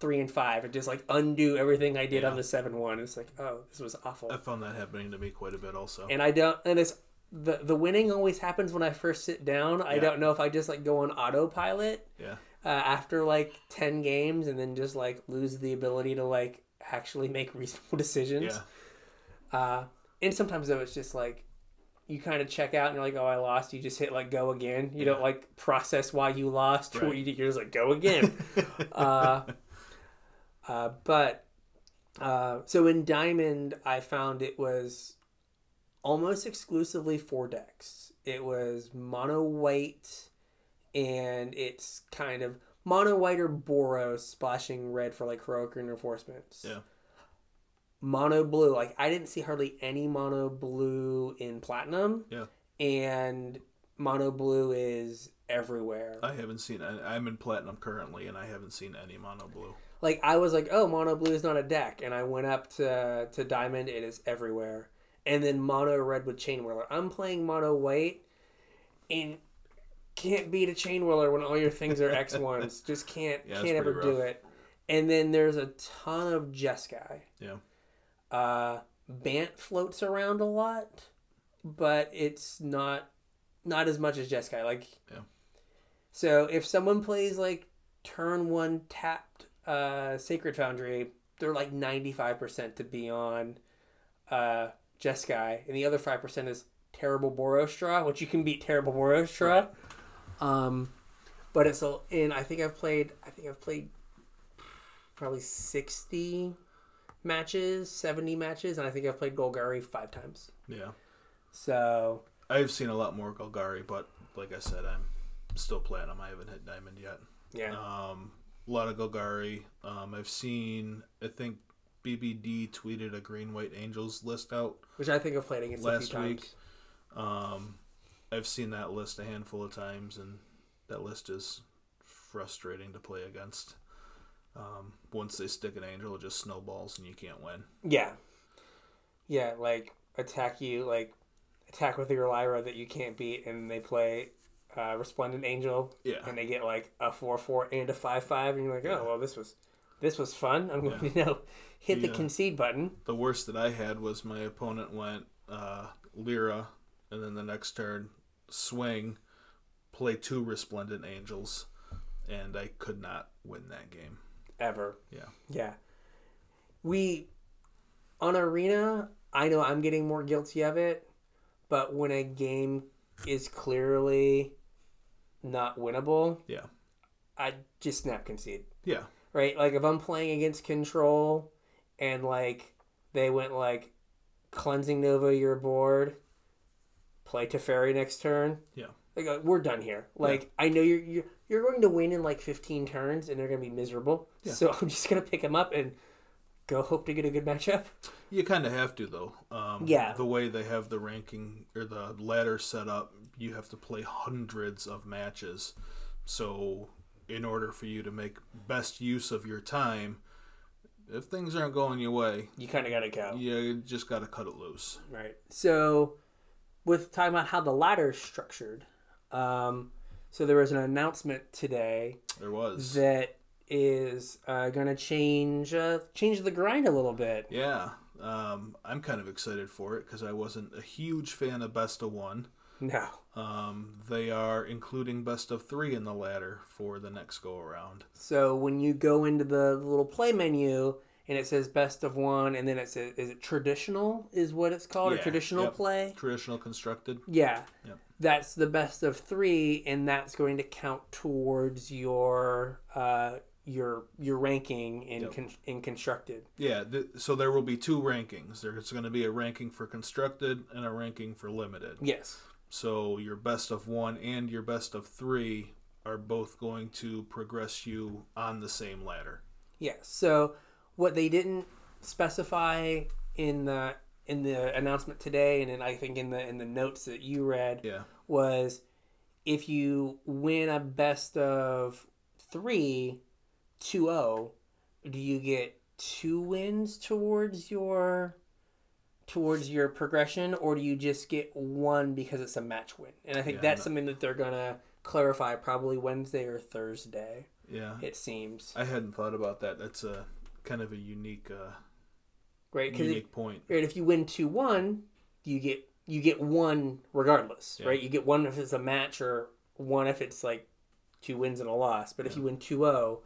three and five and just like undo everything I did Yeah. on the seven one. It's like oh this was awful. I found that happening to me quite a bit also. and I don't and it's the the winning always happens when I first sit down. I don't know if I just like go on autopilot yeah. uh, after like 10 games and then just like lose the ability to like actually make reasonable <laughs> decisions. Yeah. Uh, and sometimes though it's just like you kind of check out and you're like, oh, I lost. You just hit like go again. You don't like process why you lost. Or Right. what you do. You're just like go again. <laughs> uh, uh, but uh, so in Diamond, I found it was almost exclusively four decks. It was mono white, and it's kind of mono white or Boros splashing red for like heroic reinforcements. Yeah. Mono blue, like I didn't see hardly any mono blue in platinum. Yeah. And mono blue is everywhere. I haven't seen I'm in platinum currently and I haven't seen any mono blue. Like I was like, oh, mono blue is not a deck, and I went up to to diamond. It is everywhere, and then mono red with Chainwhirler. I'm playing mono white, and can't beat a Chainwhirler when all your things are <laughs> X ones. Just can't Yeah, can't ever pretty do it. And then there's a ton of Jeskai. Yeah. Uh, Bant floats around a lot, but it's not not as much as Jeskai. Like, Yeah. so if someone plays like turn one tapped uh, Sacred Foundry, they're like ninety five percent to be on uh, Jeskai, and the other five percent is terrible Borostra, which you can beat terrible Borostra. Um, but it's a, and I think I've played. I think I've played probably sixty matches, seventy matches, and I think I've played Golgari five times. Yeah. So I've seen a lot more Golgari, but like I said, I'm still platinum. I haven't hit diamond yet. yeah, Um, lot of Golgari. Um, I've seen. I think BBD tweeted a Green White Angels list out. which I think I've played against a last few week. times. Um, I've seen that list a handful of times, and that list is frustrating to play against. Um, once they stick an angel, it just snowballs and you can't win. Yeah, yeah, like attack you, like attack with your Lyra that you can't beat, and they play uh, Resplendent Angel, Yeah, and they get like a four four and a five five, and you're like, oh well, this was this was fun. I'm going <laughs> to you know hit the Yeah. concede button. the worst that I had was my opponent went uh, Lyra, and then the next turn swing, play two resplendent angels, and I could not win that game. ever. Yeah. Yeah. We on arena, I know I'm getting more guilty of it, but when a game is clearly not winnable, Yeah, I just snap concede. yeah, Right? Like if I'm playing against control and like they went like cleansing Nova your board, play Teferi next turn. Yeah. Like uh, we're done here. Like I know you're you're you're going to win in like 15 turns and they're going to be miserable. Yeah. So <laughs> I'm just going to pick them up and go hope to get a good matchup. You kind of have to though. Um, Yeah. The way they have the ranking or the ladder set up, you have to play hundreds of matches. So, in order for you to make best use of your time, if things aren't going your way, You kind of got to go. Yeah you just got to cut it loose. Right. So, with talking about how the ladder is structured, um, so there was an announcement today There was. that is uh, going to change uh, change the grind a little bit. yeah. Um, I'm kind of excited for it because I wasn't a huge fan of Best of One. No. Um, they are including Best of Three in the ladder for the next go around. So when you go into the little play menu and it says best of one, and then it says is it traditional is what it's called, or Yeah, traditional yep. play. Traditional constructed. Yeah. Yep. That's the best of three, and that's going to count towards your uh, your your ranking in Yep. con- in constructed. Yeah, th- so there will be two rankings. There's going to be a ranking for constructed and a ranking for limited. Yes. So your best of one and your best of three are both going to progress you on the same ladder. Yes. So what they didn't specify in the in the announcement today, and then I think in the in the notes that you read Yeah. was if you win a best of three 2-0, do you get two wins towards your towards your progression, or do you just get one because it's a match win? And I think Yeah, that's something that they're gonna clarify probably Wednesday or Thursday. Yeah. It seems I hadn't thought about that. That's a kind of a unique uh, right unique point. Right, if you win two one, you get you get one regardless, Yeah. right? You get one if it's a match or one if it's like two wins and a loss. But if you win 2-0,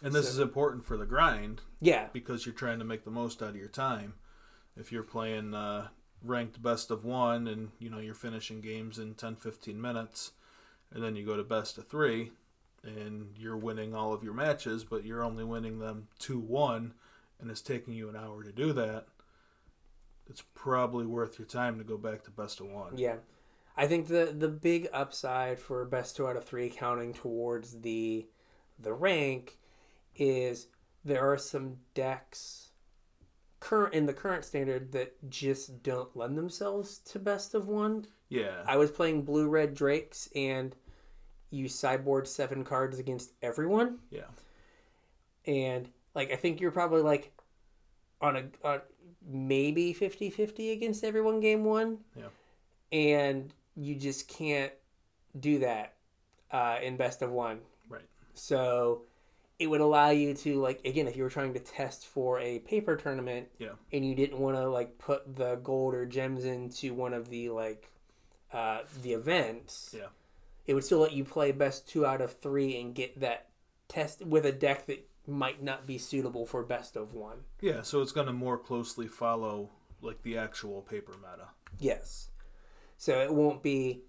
And this So- is important for the grind yeah, because you're trying to make the most out of your time. If you're playing uh, ranked best of one and you know you're finishing games in 10 15 minutes and then you go to best of 3 and you're winning all of your matches but you're only winning them 2-1 and it's taking you an hour to do that it's probably worth your time to go back to best of 1. yeah. I think the the big upside for best two out of three counting towards the the rank is there are some decks current in the current standard that just don't lend themselves to best of one Yeah. I was playing blue red drakes and you sideboard seven cards against everyone. Yeah. And like I think you're probably like on a on maybe 50-50 against everyone game one. Yeah. And you just can't do that uh, in best of one. Right. So it would allow you to like again if you were trying to test for a paper tournament Yeah. and you didn't want to like put the gold or gems into one of the like uh, the events Yeah. it would still let you play best two out of three and get that test with a deck that might not be suitable for best of one Yeah, so it's going to more closely follow like the actual paper meta. yes so it won't be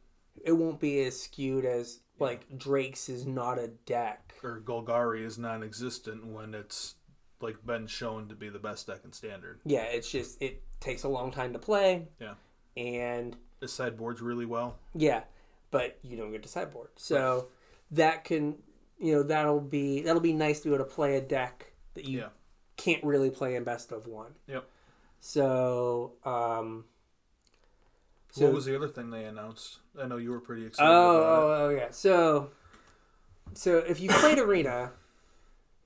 it won't be as skewed as like drake's is not a deck or Golgari is non-existent when it's like been shown to be the best deck in standard. yeah it's just it takes a long time to play Yeah. and the sideboards really well. Yeah, but you don't get to sideboard. So that can, you know, that'll be that'll be nice to be able to play a deck that you Yeah. can't really play in best of one. Yep. So, um, so what was the other thing they announced? I know you were pretty excited oh, about oh, oh, yeah. So, so if you played Arena,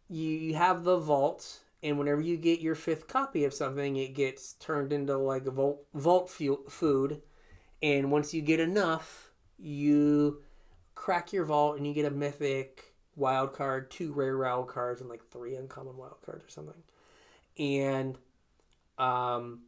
you you have the vault, and whenever you get your fifth copy of something, it gets turned into like a vault vault food, and once you get enough, you crack your vault and you get a mythic wild card, two rare wild cards, and like three uncommon wild cards or something, and um,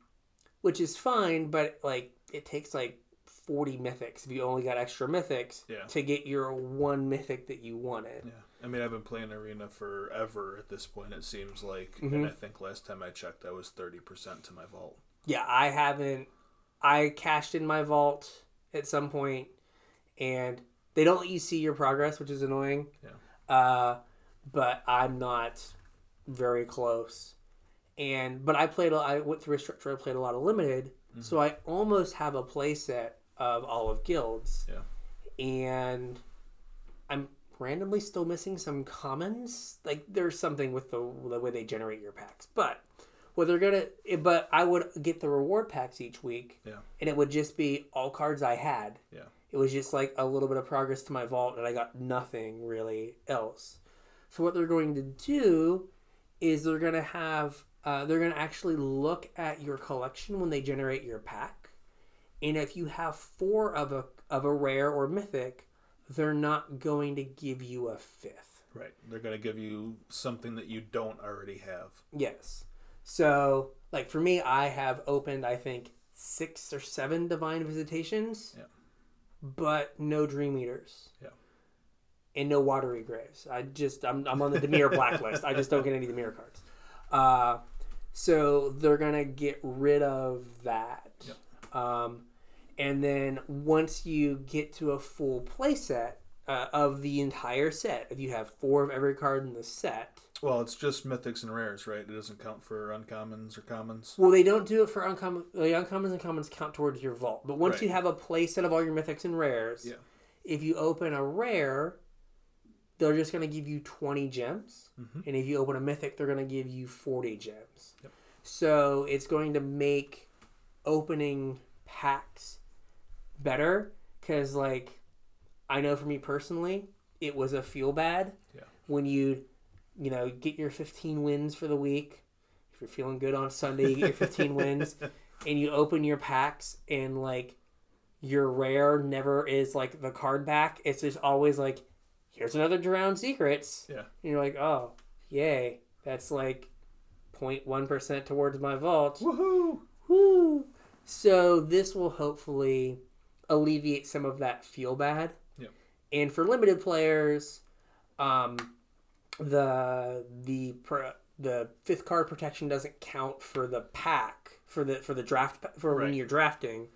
which is fine, but like it takes like 40 mythics if you only got extra mythics Yeah. to get your one mythic that you wanted. Yeah. I mean, I've been playing Arena forever at this point, it seems like. Mhm. And I think last time I checked, I was 30% to my vault. Yeah, I haven't. I cashed in my vault at some point, and they don't let you see your progress, which is annoying. Yeah. Uh, but I'm not very close. And but I played. a- I went through a structure. I played a lot of limited, so I almost have a playset of all of guilds. Yeah. And I'm randomly still missing some commons. Like there's something with the the way they generate your packs, but well, they're gonna. eh, But I would get the reward packs each week, Yeah. and it would just be all cards I had. Yeah. It was just like a little bit of progress to my vault, and I got nothing really else. So what they're going to do is they're going to have uh, they're going to actually look at your collection when they generate your pack, and if you have four of a of a rare or mythic, they're not going to give you a fifth. Right. They're going to give you something that you don't already have. Yes. So, like for me, I have opened I think six or seven divine visitations, Yeah. but no dream eaters. Yeah. And no watery graves. I just I'm I'm on the Dimir <laughs> blacklist. I just don't get any Dimir cards. Uh, so they're gonna get rid of that. Yep. Um, and then once you get to a full play set uh, of the entire set, if you have four of every card in the set, Well, it's just mythics and rares, right? It doesn't count for uncommons or commons. Well, they don't do it for uncommon. The uncommons and commons count towards your vault. But once Right. you have a play set of all your mythics and rares, Yeah. if you open a rare, they're just going to give you 20 gems. Mhm. And if you open a mythic, they're going to give you 40 gems. Yep. So it's going to make opening packs better because like I know for me personally, it was a feel bad Yeah. when you you know get your 15 wins for the week. If you're feeling good on Sunday, you get your 15 <laughs> wins, and you open your packs and like your rare never is like the card back. It's just always like here's another drowned secrets. Yeah. And you're like, oh, yay. That's like 0.1% towards my vault. Woohoo! Woo! So this will hopefully alleviate some of that feel bad. Yep. And for limited players, um, the the pr- the fifth card protection doesn't count for the pack for the for the draft for when you're drafting,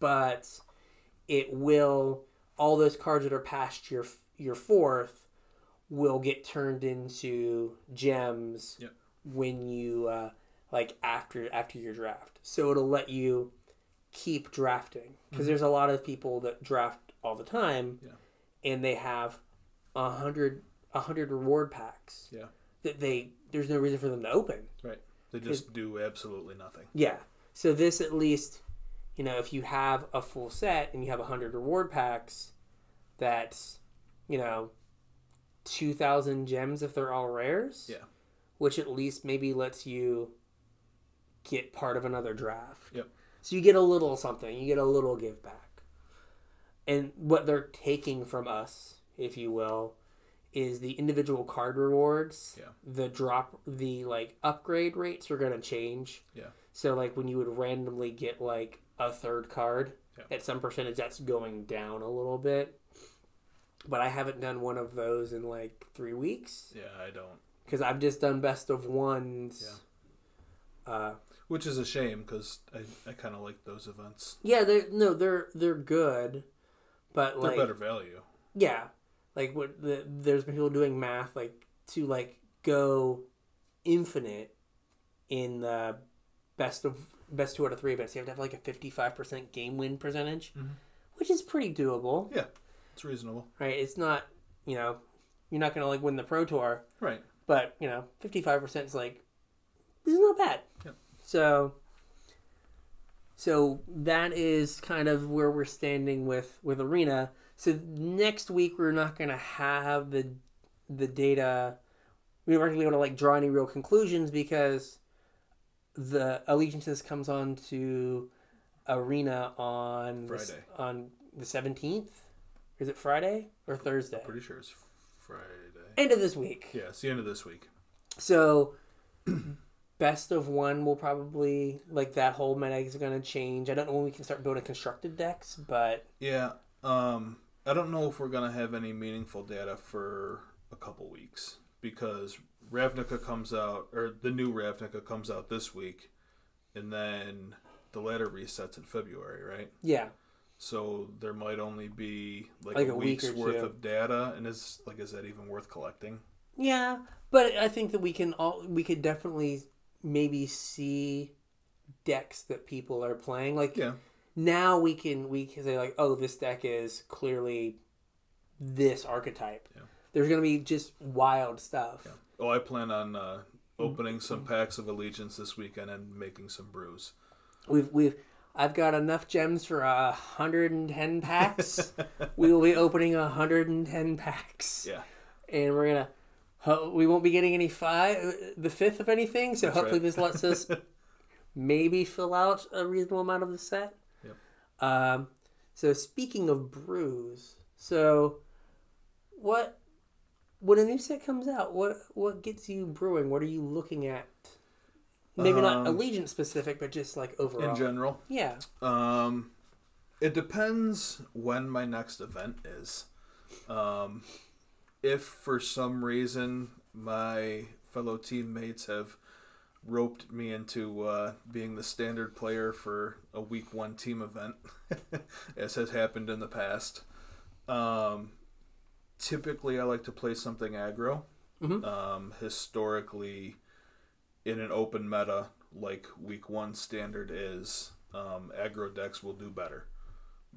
but it will all those cards that are past your your fourth will get turned into gems Yep. when you uh, like after after your draft. So it'll let you keep drafting because there's a lot of people that draft all the time, Yeah. and they have a hundred a hundred reward packs Yeah. that they there's no reason for them to open. Right. They just do absolutely nothing. Yeah. So this at least, you know, if you have a full set and you have a hundred reward packs, that's, you know, two thousand gems if they're all rares. Yeah. Which at least maybe lets you get part of another draft. Yep. So you get a little something. You get a little give back. And what they're taking from us, if you will, is the individual card rewards. Yeah. The drop the like upgrade rates are gonna change. Yeah. So like when you would randomly get like a third card Yeah. at some percentage, that's going down a little bit. But I haven't done one of those in like three weeks Yeah, I don't. because I've just done best of ones. Uh, Which is a shame because I, I kind of like those events. yeah, they're no, they're they're good, but They're like better value. yeah, like what the, there's been people doing math like to like go infinite in the best of best two out of three events. You have to have like a fifty five percent game win percentage, Mhm. which is pretty doable, Yeah, it's reasonable. right? It's not you know you're not gonna like win the pro tour, Right. but you know fifty five percent is like this is not bad. Yep. So. So that is kind of where we're standing with with arena. So next week we're not going to have the the data. We aren't going to be able to like draw any real conclusions because the allegiances comes on to arena on the Friday. on the seventeenth. Is it Friday or Thursday? Pretty sure it's Friday. End of this week. Yeah, it's the end of this week. So, <clears throat> best of one will probably like that whole meta is going to change. I don't know when we can start building constructed decks, but Yeah. Um, I don't know if we're gonna have any meaningful data for a couple weeks because Ravnica comes out, or the new Ravnica comes out this week, and then the ladder resets in February, right? yeah, So there might only be like, Like a, a week's or worth two. of data, and is like is that even worth collecting? yeah. But I think that we can all we could definitely maybe see decks that people are playing. Like Yeah. now we can we can say like, oh, this deck is clearly this archetype. Yeah. There's going to be just wild stuff. Yeah. Oh, I plan on uh, opening some packs of Allegiance this weekend and making some brews. We've we've I've got enough gems for a hundred and ten packs. <laughs> we will be opening a hundred and ten packs, Yeah. and we're gonna. ho- We won't be getting any five, the fifth of anything. So That's hopefully right. this lets us <laughs> maybe fill out a reasonable amount of the set. Yep. Um. So speaking of brews, so what when a new set comes out, what what gets you brewing? What are you looking at? Maybe not allegiance specific, but just like overall. In general, Yeah. Um, it depends when my next event is. Um, if for some reason my fellow teammates have roped me into uh, being the standard player for a week one team event, <laughs> as has happened in the past, um, typically I like to play something aggro. Mhm. Um, historically, in an open meta like week one standard is, um, aggro decks will do better.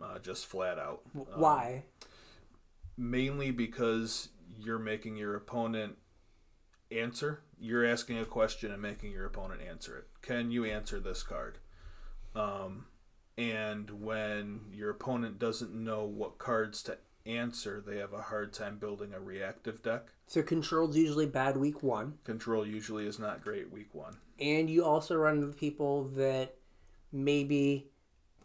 Uh, just flat out. Um, Why? mainly because you're making your opponent answer. You're asking a question and making your opponent answer it. Can you answer this card? Um, and when your opponent doesn't know what cards to answer, they have a hard time building a reactive deck. So control's usually bad week one, Control usually is not great week one. and you also run into people that maybe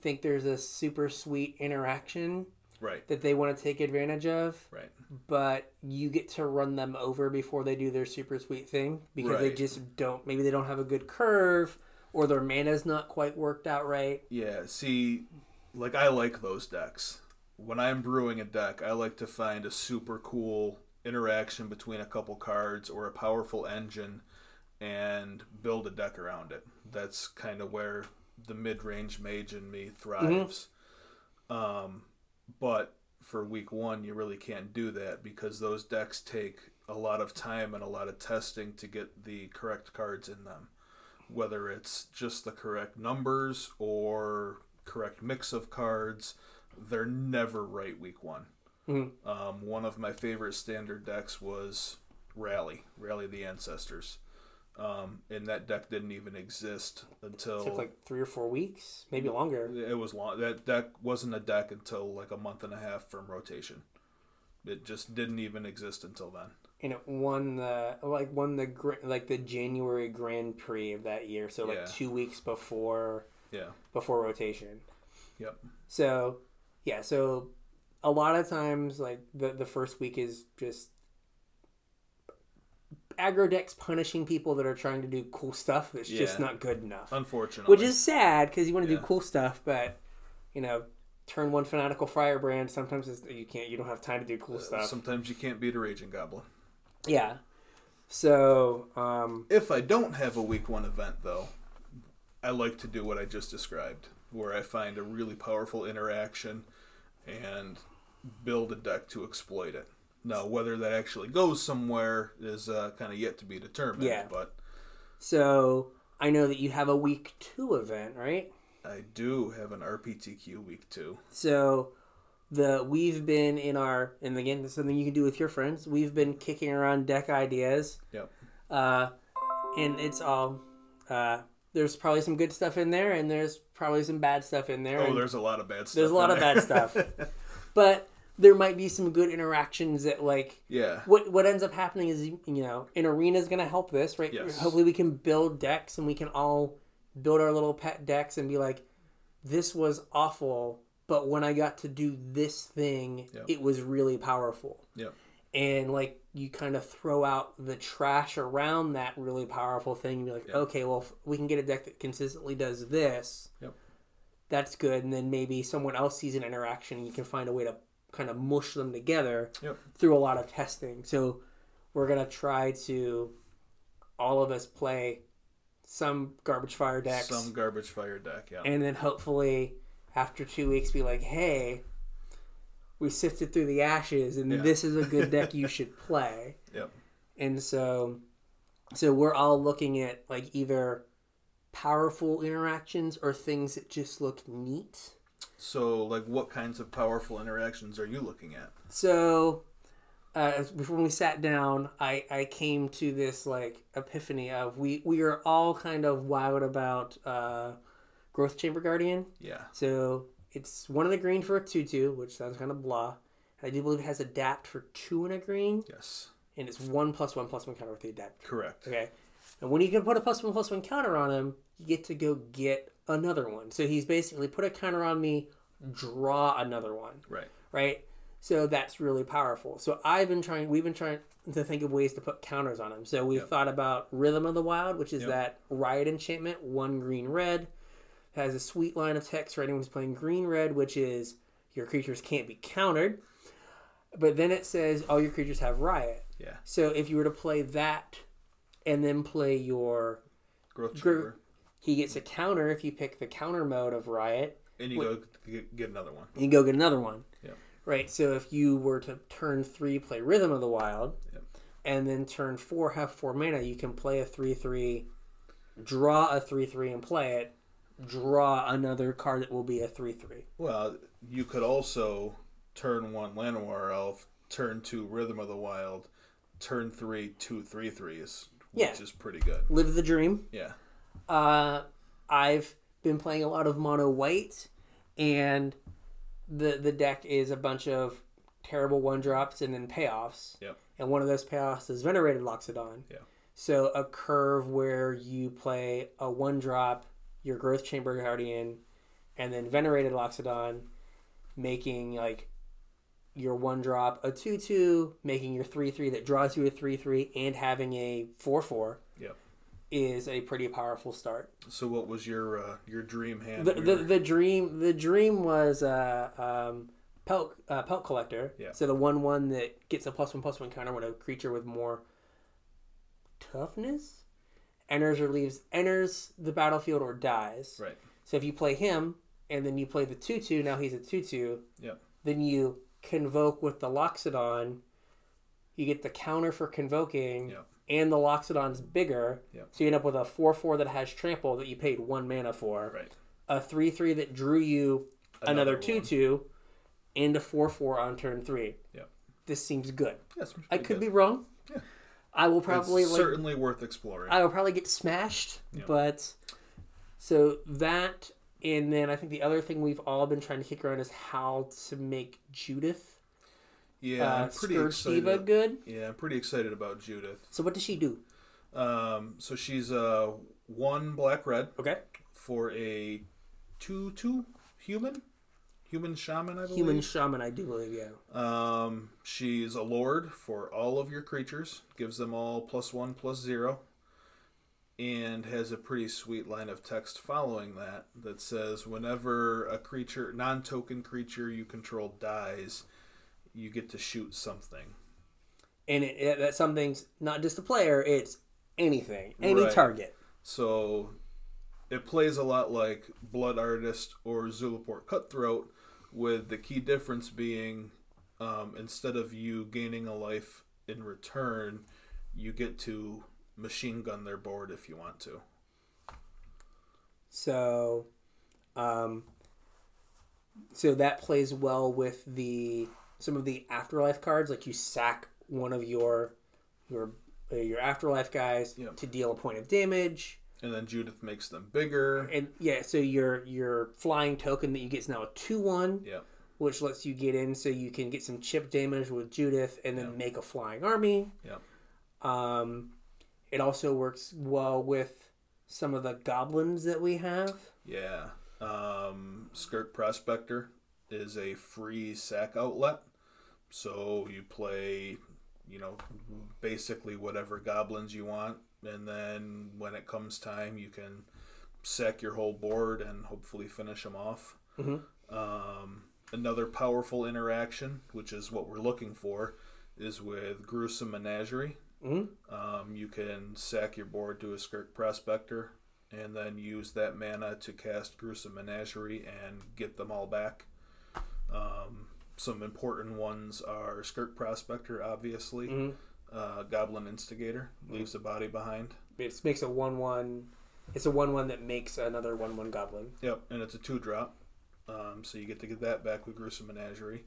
think there's a super sweet interaction Right, that they want to take advantage of, right. but you get to run them over before they do their super sweet thing because they just don't. Maybe they don't have a good curve, or their mana's not quite worked out right. Yeah, see, like I like those decks. When I'm brewing a deck, I like to find a super cool interaction between a couple cards or a powerful engine and build a deck around it. That's kind of where the mid-range mage in me thrives. Um, but for week 1, you really can't do that because those decks take a lot of time and a lot of testing to get the correct cards in them whether it's just the correct numbers or correct mix of cards, they're never right week one. Mhm. Um, one of my favorite standard decks was Rally, Rally the Ancestors. Um, and that deck didn't even exist until took like three or four weeks, maybe longer. it was long. That deck wasn't a deck until like a month and a half from rotation. It just didn't even exist until then. and it won the like won the like the January Grand Prix of that year. So like Yeah. two weeks before Yeah. before rotation. Yep. So yeah, so a lot of times like the the first week is just aggro decks punishing people that are trying to do cool stuff that's just not good enough. Unfortunately. Which is sad because you want to Yeah. do cool stuff, but you know, turn one fanatical firebrand. Sometimes you can't. You don't have time to do cool stuff. sometimes you can't beat a Raging Goblin. yeah. So um, If I don't have a week one event, though, I like to do what I just described, where I find a really powerful interaction and build a deck to exploit it. Now, whether that actually goes somewhere is uh, kind of yet to be determined. Yeah. But so I know that you have a week two event, right? I do have an RPTQ week two. So the we've been in our and again this is something you can do with your friends. We've been kicking around deck ideas, Yep. uh, and it's all uh, there's probably some good stuff in there, and there's probably some bad stuff in there. Oh, there's a lot of bad stuff. there's a lot of there. bad stuff, <laughs> but there might be some good interactions that like yeah. what what ends up happening is you know an arena is going to help this right Yes. hopefully we can build decks and we can all build our little pet decks and be like this was awful but when i got to do this thing Yep. it was really powerful yeah and like you kind of throw out the trash around that really powerful thing and be like Yep. okay well if we can get a deck that consistently does this Yep. that's good and then maybe someone else sees an interaction and you can find a way to kind of mush them together Yep. through a lot of testing. So we're gonna try to all of us play some garbage fire decks, Some garbage fire deck. Yeah. and then hopefully after two weeks be like, hey, we sifted through the ashes, and Yeah. this is a good deck <laughs> you should play. Yep. And so, so we're all looking at like either powerful interactions or things that just look neat. So, like, what kinds of powerful interactions are you looking at? So, uh, before we sat down, I, I came to this like epiphany of we we are all kind of wild about uh, Growth Chamber Guardian. Yeah. So it's one of the green for a two two, which sounds kind of blah. I do believe it has adapt for two and a green, Yes. and it's one plus one plus one counter with the adapt. Correct. Okay, and when you can put a plus one plus one counter on him, you get to go get another one. So he's basically put a counter on me, draw another one Right. right? So that's really powerful. So I've been trying, we've been trying to think of ways to put counters on him. So we've Yep. thought about Rhythm of the Wild, which is Yep. that riot enchantment, one green red, has a sweet line of text for anyone who's playing green red, which is your creatures can't be countered. But then it says all your creatures have riot. Yeah. So if you were to play that and then play your, Growth Gr- he gets a counter if you pick the counter mode of riot. And you go get, another one. you go get another one. Yep. Right. So if you were to turn three play Rhythm of the Wild, Yep. and then turn four have four mana, you can play a three three, draw a three three and play it, draw another card that will be a three three. Well, you could also turn one Llanowar Elf, turn two Rhythm of the Wild, turn three two three threes, which Yeah. is pretty good. Live the dream. Yeah. Uh, I've been playing a lot of mono white, and the the deck is a bunch of terrible one drops and then payoffs. Yep. And one of those payoffs is Venerated Loxodon. Yeah. So a curve where you play a one drop, your Growth Chamber Guardian, and then Venerated Loxodon, making like your one drop a two two, making your three three that draws you a three three, and having a four four. Yep. Is a pretty powerful start. So what was your uh, your dream hand? The, the, the dream the dream was uh, um, pelt uh, pelt collector. Yeah. So the one one that gets a plus one plus one counter when a creature with more toughness enters or leaves enters the battlefield or dies. right. So if you play him and then you play the two two, now he's a two two. Yep. Then you convoke with the Loxodon. You get the counter for convoking, Yep. and the Loxodon's bigger. Yep. So you end up with a four four that has trample that you paid one mana for Right. a three three that drew you another, Another 2 2 and a four four on turn three. Yep. This seems good. Yes. I could be wrong. I will probably it's like certainly worth exploring. I will probably get smashed, but so that and then I think the other thing we've all been trying to kick around is how to make Judith yeah, uh, I'm pretty Scourge excited. Diva good. Yeah, I'm pretty excited about Judith. So what does she do? Um, so she's uh one black red Okay, for a two two human, human shaman. I believe. human shaman, I do believe. Yeah. Um, she's a lord for all of your creatures, gives them all plus one, plus zero, and has a pretty sweet line of text following that that says whenever a creature, non token creature you control dies, you get to shoot something. And it, it, that something's not just a player; it's anything, any Right. target. So it plays a lot like Blood Artist or Zulaport Cutthroat, with the key difference being um, instead of you gaining a life in return, you get to machine gun their board if you want to. So, um, so that plays well with the some of the afterlife cards. Like you sack one of your your uh, your afterlife guys Yep. to deal a point of damage, And then Judith makes them bigger. and yeah, so your your flying token that you get is now a two one, Yeah. which lets you get in so you can get some chip damage with Judith, and then make a flying army. Yep. Um, it also works well with some of the goblins that we have. Yeah. Um, Skirk Prospector is a free sack outlet. So you play, you know, basically whatever goblins you want. And then when it comes time, you can sack your whole board and hopefully finish them off. Mhm. Um, another powerful interaction, which is what we're looking for, is with Gruesome Menagerie. Mhm. Um, you can sack your board to a Skirk Prospector and then use that mana to cast Gruesome Menagerie and get them all back. Um, some important ones are Skirk Prospector, obviously. Mhm. Uh, Goblin Instigator leaves a body behind. It makes a one one. It's a one one that makes another one one goblin. Yep, and it's a two drop. Um, so you get to get that back with Gruesome Menagerie.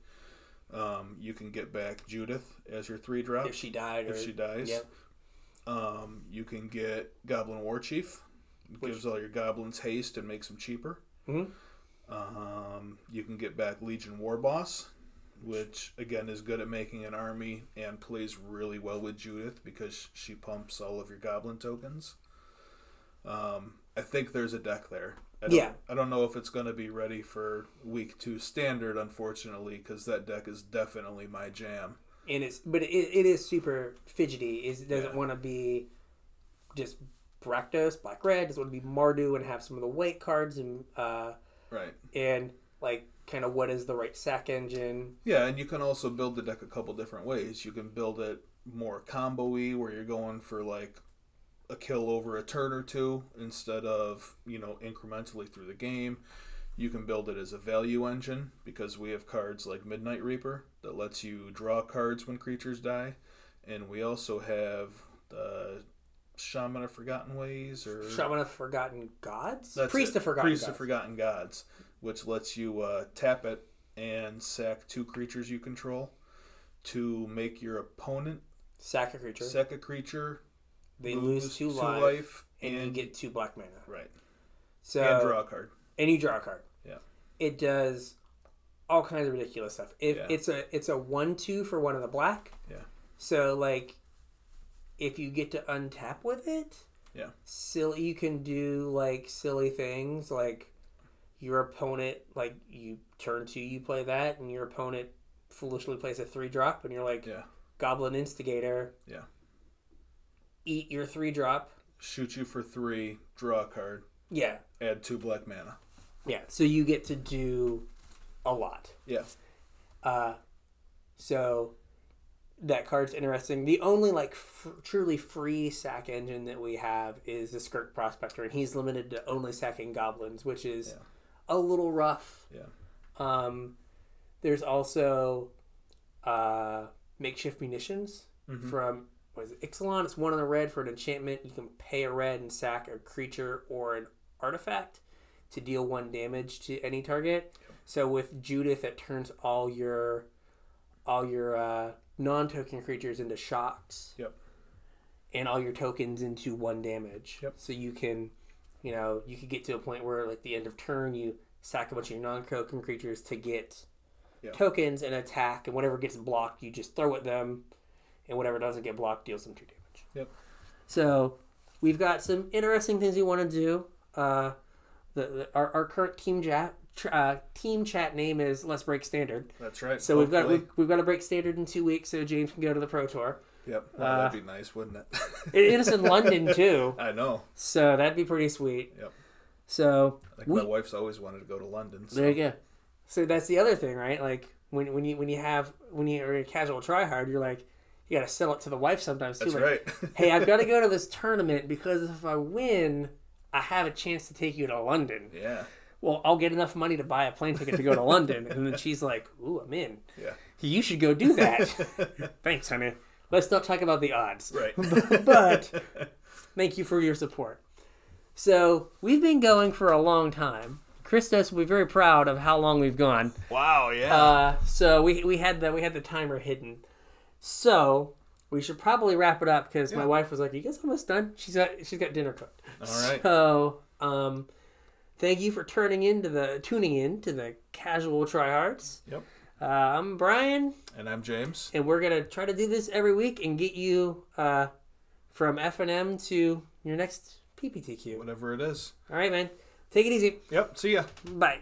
Um, you can get back Judith as your three drop If she died, or if she dies. Yep. Um, you can get Goblin War Chief. Which- gives all your goblins haste and makes them cheaper. Mhm. Um, you can get back Legion War Boss, which again is good at making an army and plays really well with Judith because she pumps all of your goblin tokens. Um, I think there's a deck there. I don't, Yeah. I don't know if it's going to be ready for week two standard, unfortunately, because that deck is definitely my jam. and it's but it, it is super fidgety. Is it doesn't Yeah. want to be just Rakdos, black red. Doesn't want to be Mardu and have some of the white cards and uh Right. and like kind of what is the right sack engine. Yeah, and you can also build the deck a couple different ways. You can build it more combo-y, where you're going for like a kill over a turn or two instead of you know incrementally through the game. You can build it as a value engine because we have cards like Midnight Reaper that lets you draw cards when creatures die, and we also have the Shaman of Forgotten Ways or Shaman of Forgotten Gods, That's Priest it. of Forgotten Priest Gods. of Forgotten Gods, which lets you uh, tap it and sack two creatures you control to make your opponent sack a creature. sack a creature. they lose, two, life, and, you get two black mana. Right. So and draw a card. and you draw a card. Yeah. It does all kinds of ridiculous stuff. If Yeah. it's a it's a one two for one of the black. Yeah. So like if you get to untap with it, Yeah. silly you can do like silly things like your opponent like you turn two you play that and your opponent foolishly plays a three drop and you're like Yeah. goblin instigator Yeah. eat your three drop Shoot you for three. Draw a card. yeah Add two black mana. yeah so you get to do a lot Yeah. Uh, so that card's interesting. The only like f- truly free sack engine that we have is the Skirk Prospector, and he's limited to only sacking goblins, which is Yeah. A little rough. Yeah. Um, there's also uh, makeshift munitions Mhm. from what is it, Ixalan. It's one on the red for an enchantment. You can pay a red and sack a creature or an artifact to deal one damage to any target. So with Judith, it turns all your all your uh, non-token creatures into shocks. Yep. And all your tokens into one damage. Yep. So you can, you know, you could get to a point where, like the end of turn, you sack a bunch of your non-token creatures to get Yeah. tokens and attack, and whatever gets blocked, you just throw at them, and whatever doesn't get blocked deals them two damage. Yep. So we've got some interesting things we want to do. Uh, the, the our, our current team chat uh, team chat name is Let's Break Standard. That's right. So we've got we've, we've got to break standard in two weeks, so James can go to the pro tour. Yep. uh, that'd be nice, wouldn't it? It is in London <laughs> too, I know. so that'd be pretty sweet. Yep. So Like We- my wife's always wanted to go to London. So. there you go. So that's the other thing, right? Like when when you when you have when you're a casual tryhard, you're like you got to sell it to the wife sometimes too. That's like, right. hey, I've got to <laughs> go to this tournament because if I win, I have a chance to take you to London. yeah. Well, I'll get enough money to buy a plane ticket to go to <laughs> London. And then she's like, Ooh, I'm in. Yeah. You should go do that. Thanks, honey. Let's not talk about the odds. Right. <laughs> but <laughs> thank you for your support. So we've been going for a long time. Christos will be very proud of how long we've gone. wow. Yeah. Uh, so we, we had the we had the timer hidden. So we should probably wrap it up because my wife was like, "You guys almost done?" She's got she's got dinner cooked. All right. So um, thank you for turning into the tuning in to the casual tryhards. Yep. Uh, I'm Brian, and I'm James. and we're gonna try to do this every week and get you uh, from FNM to your next PPTQ. Whatever it is. All right, man. Take it easy. Yep. See ya. Bye.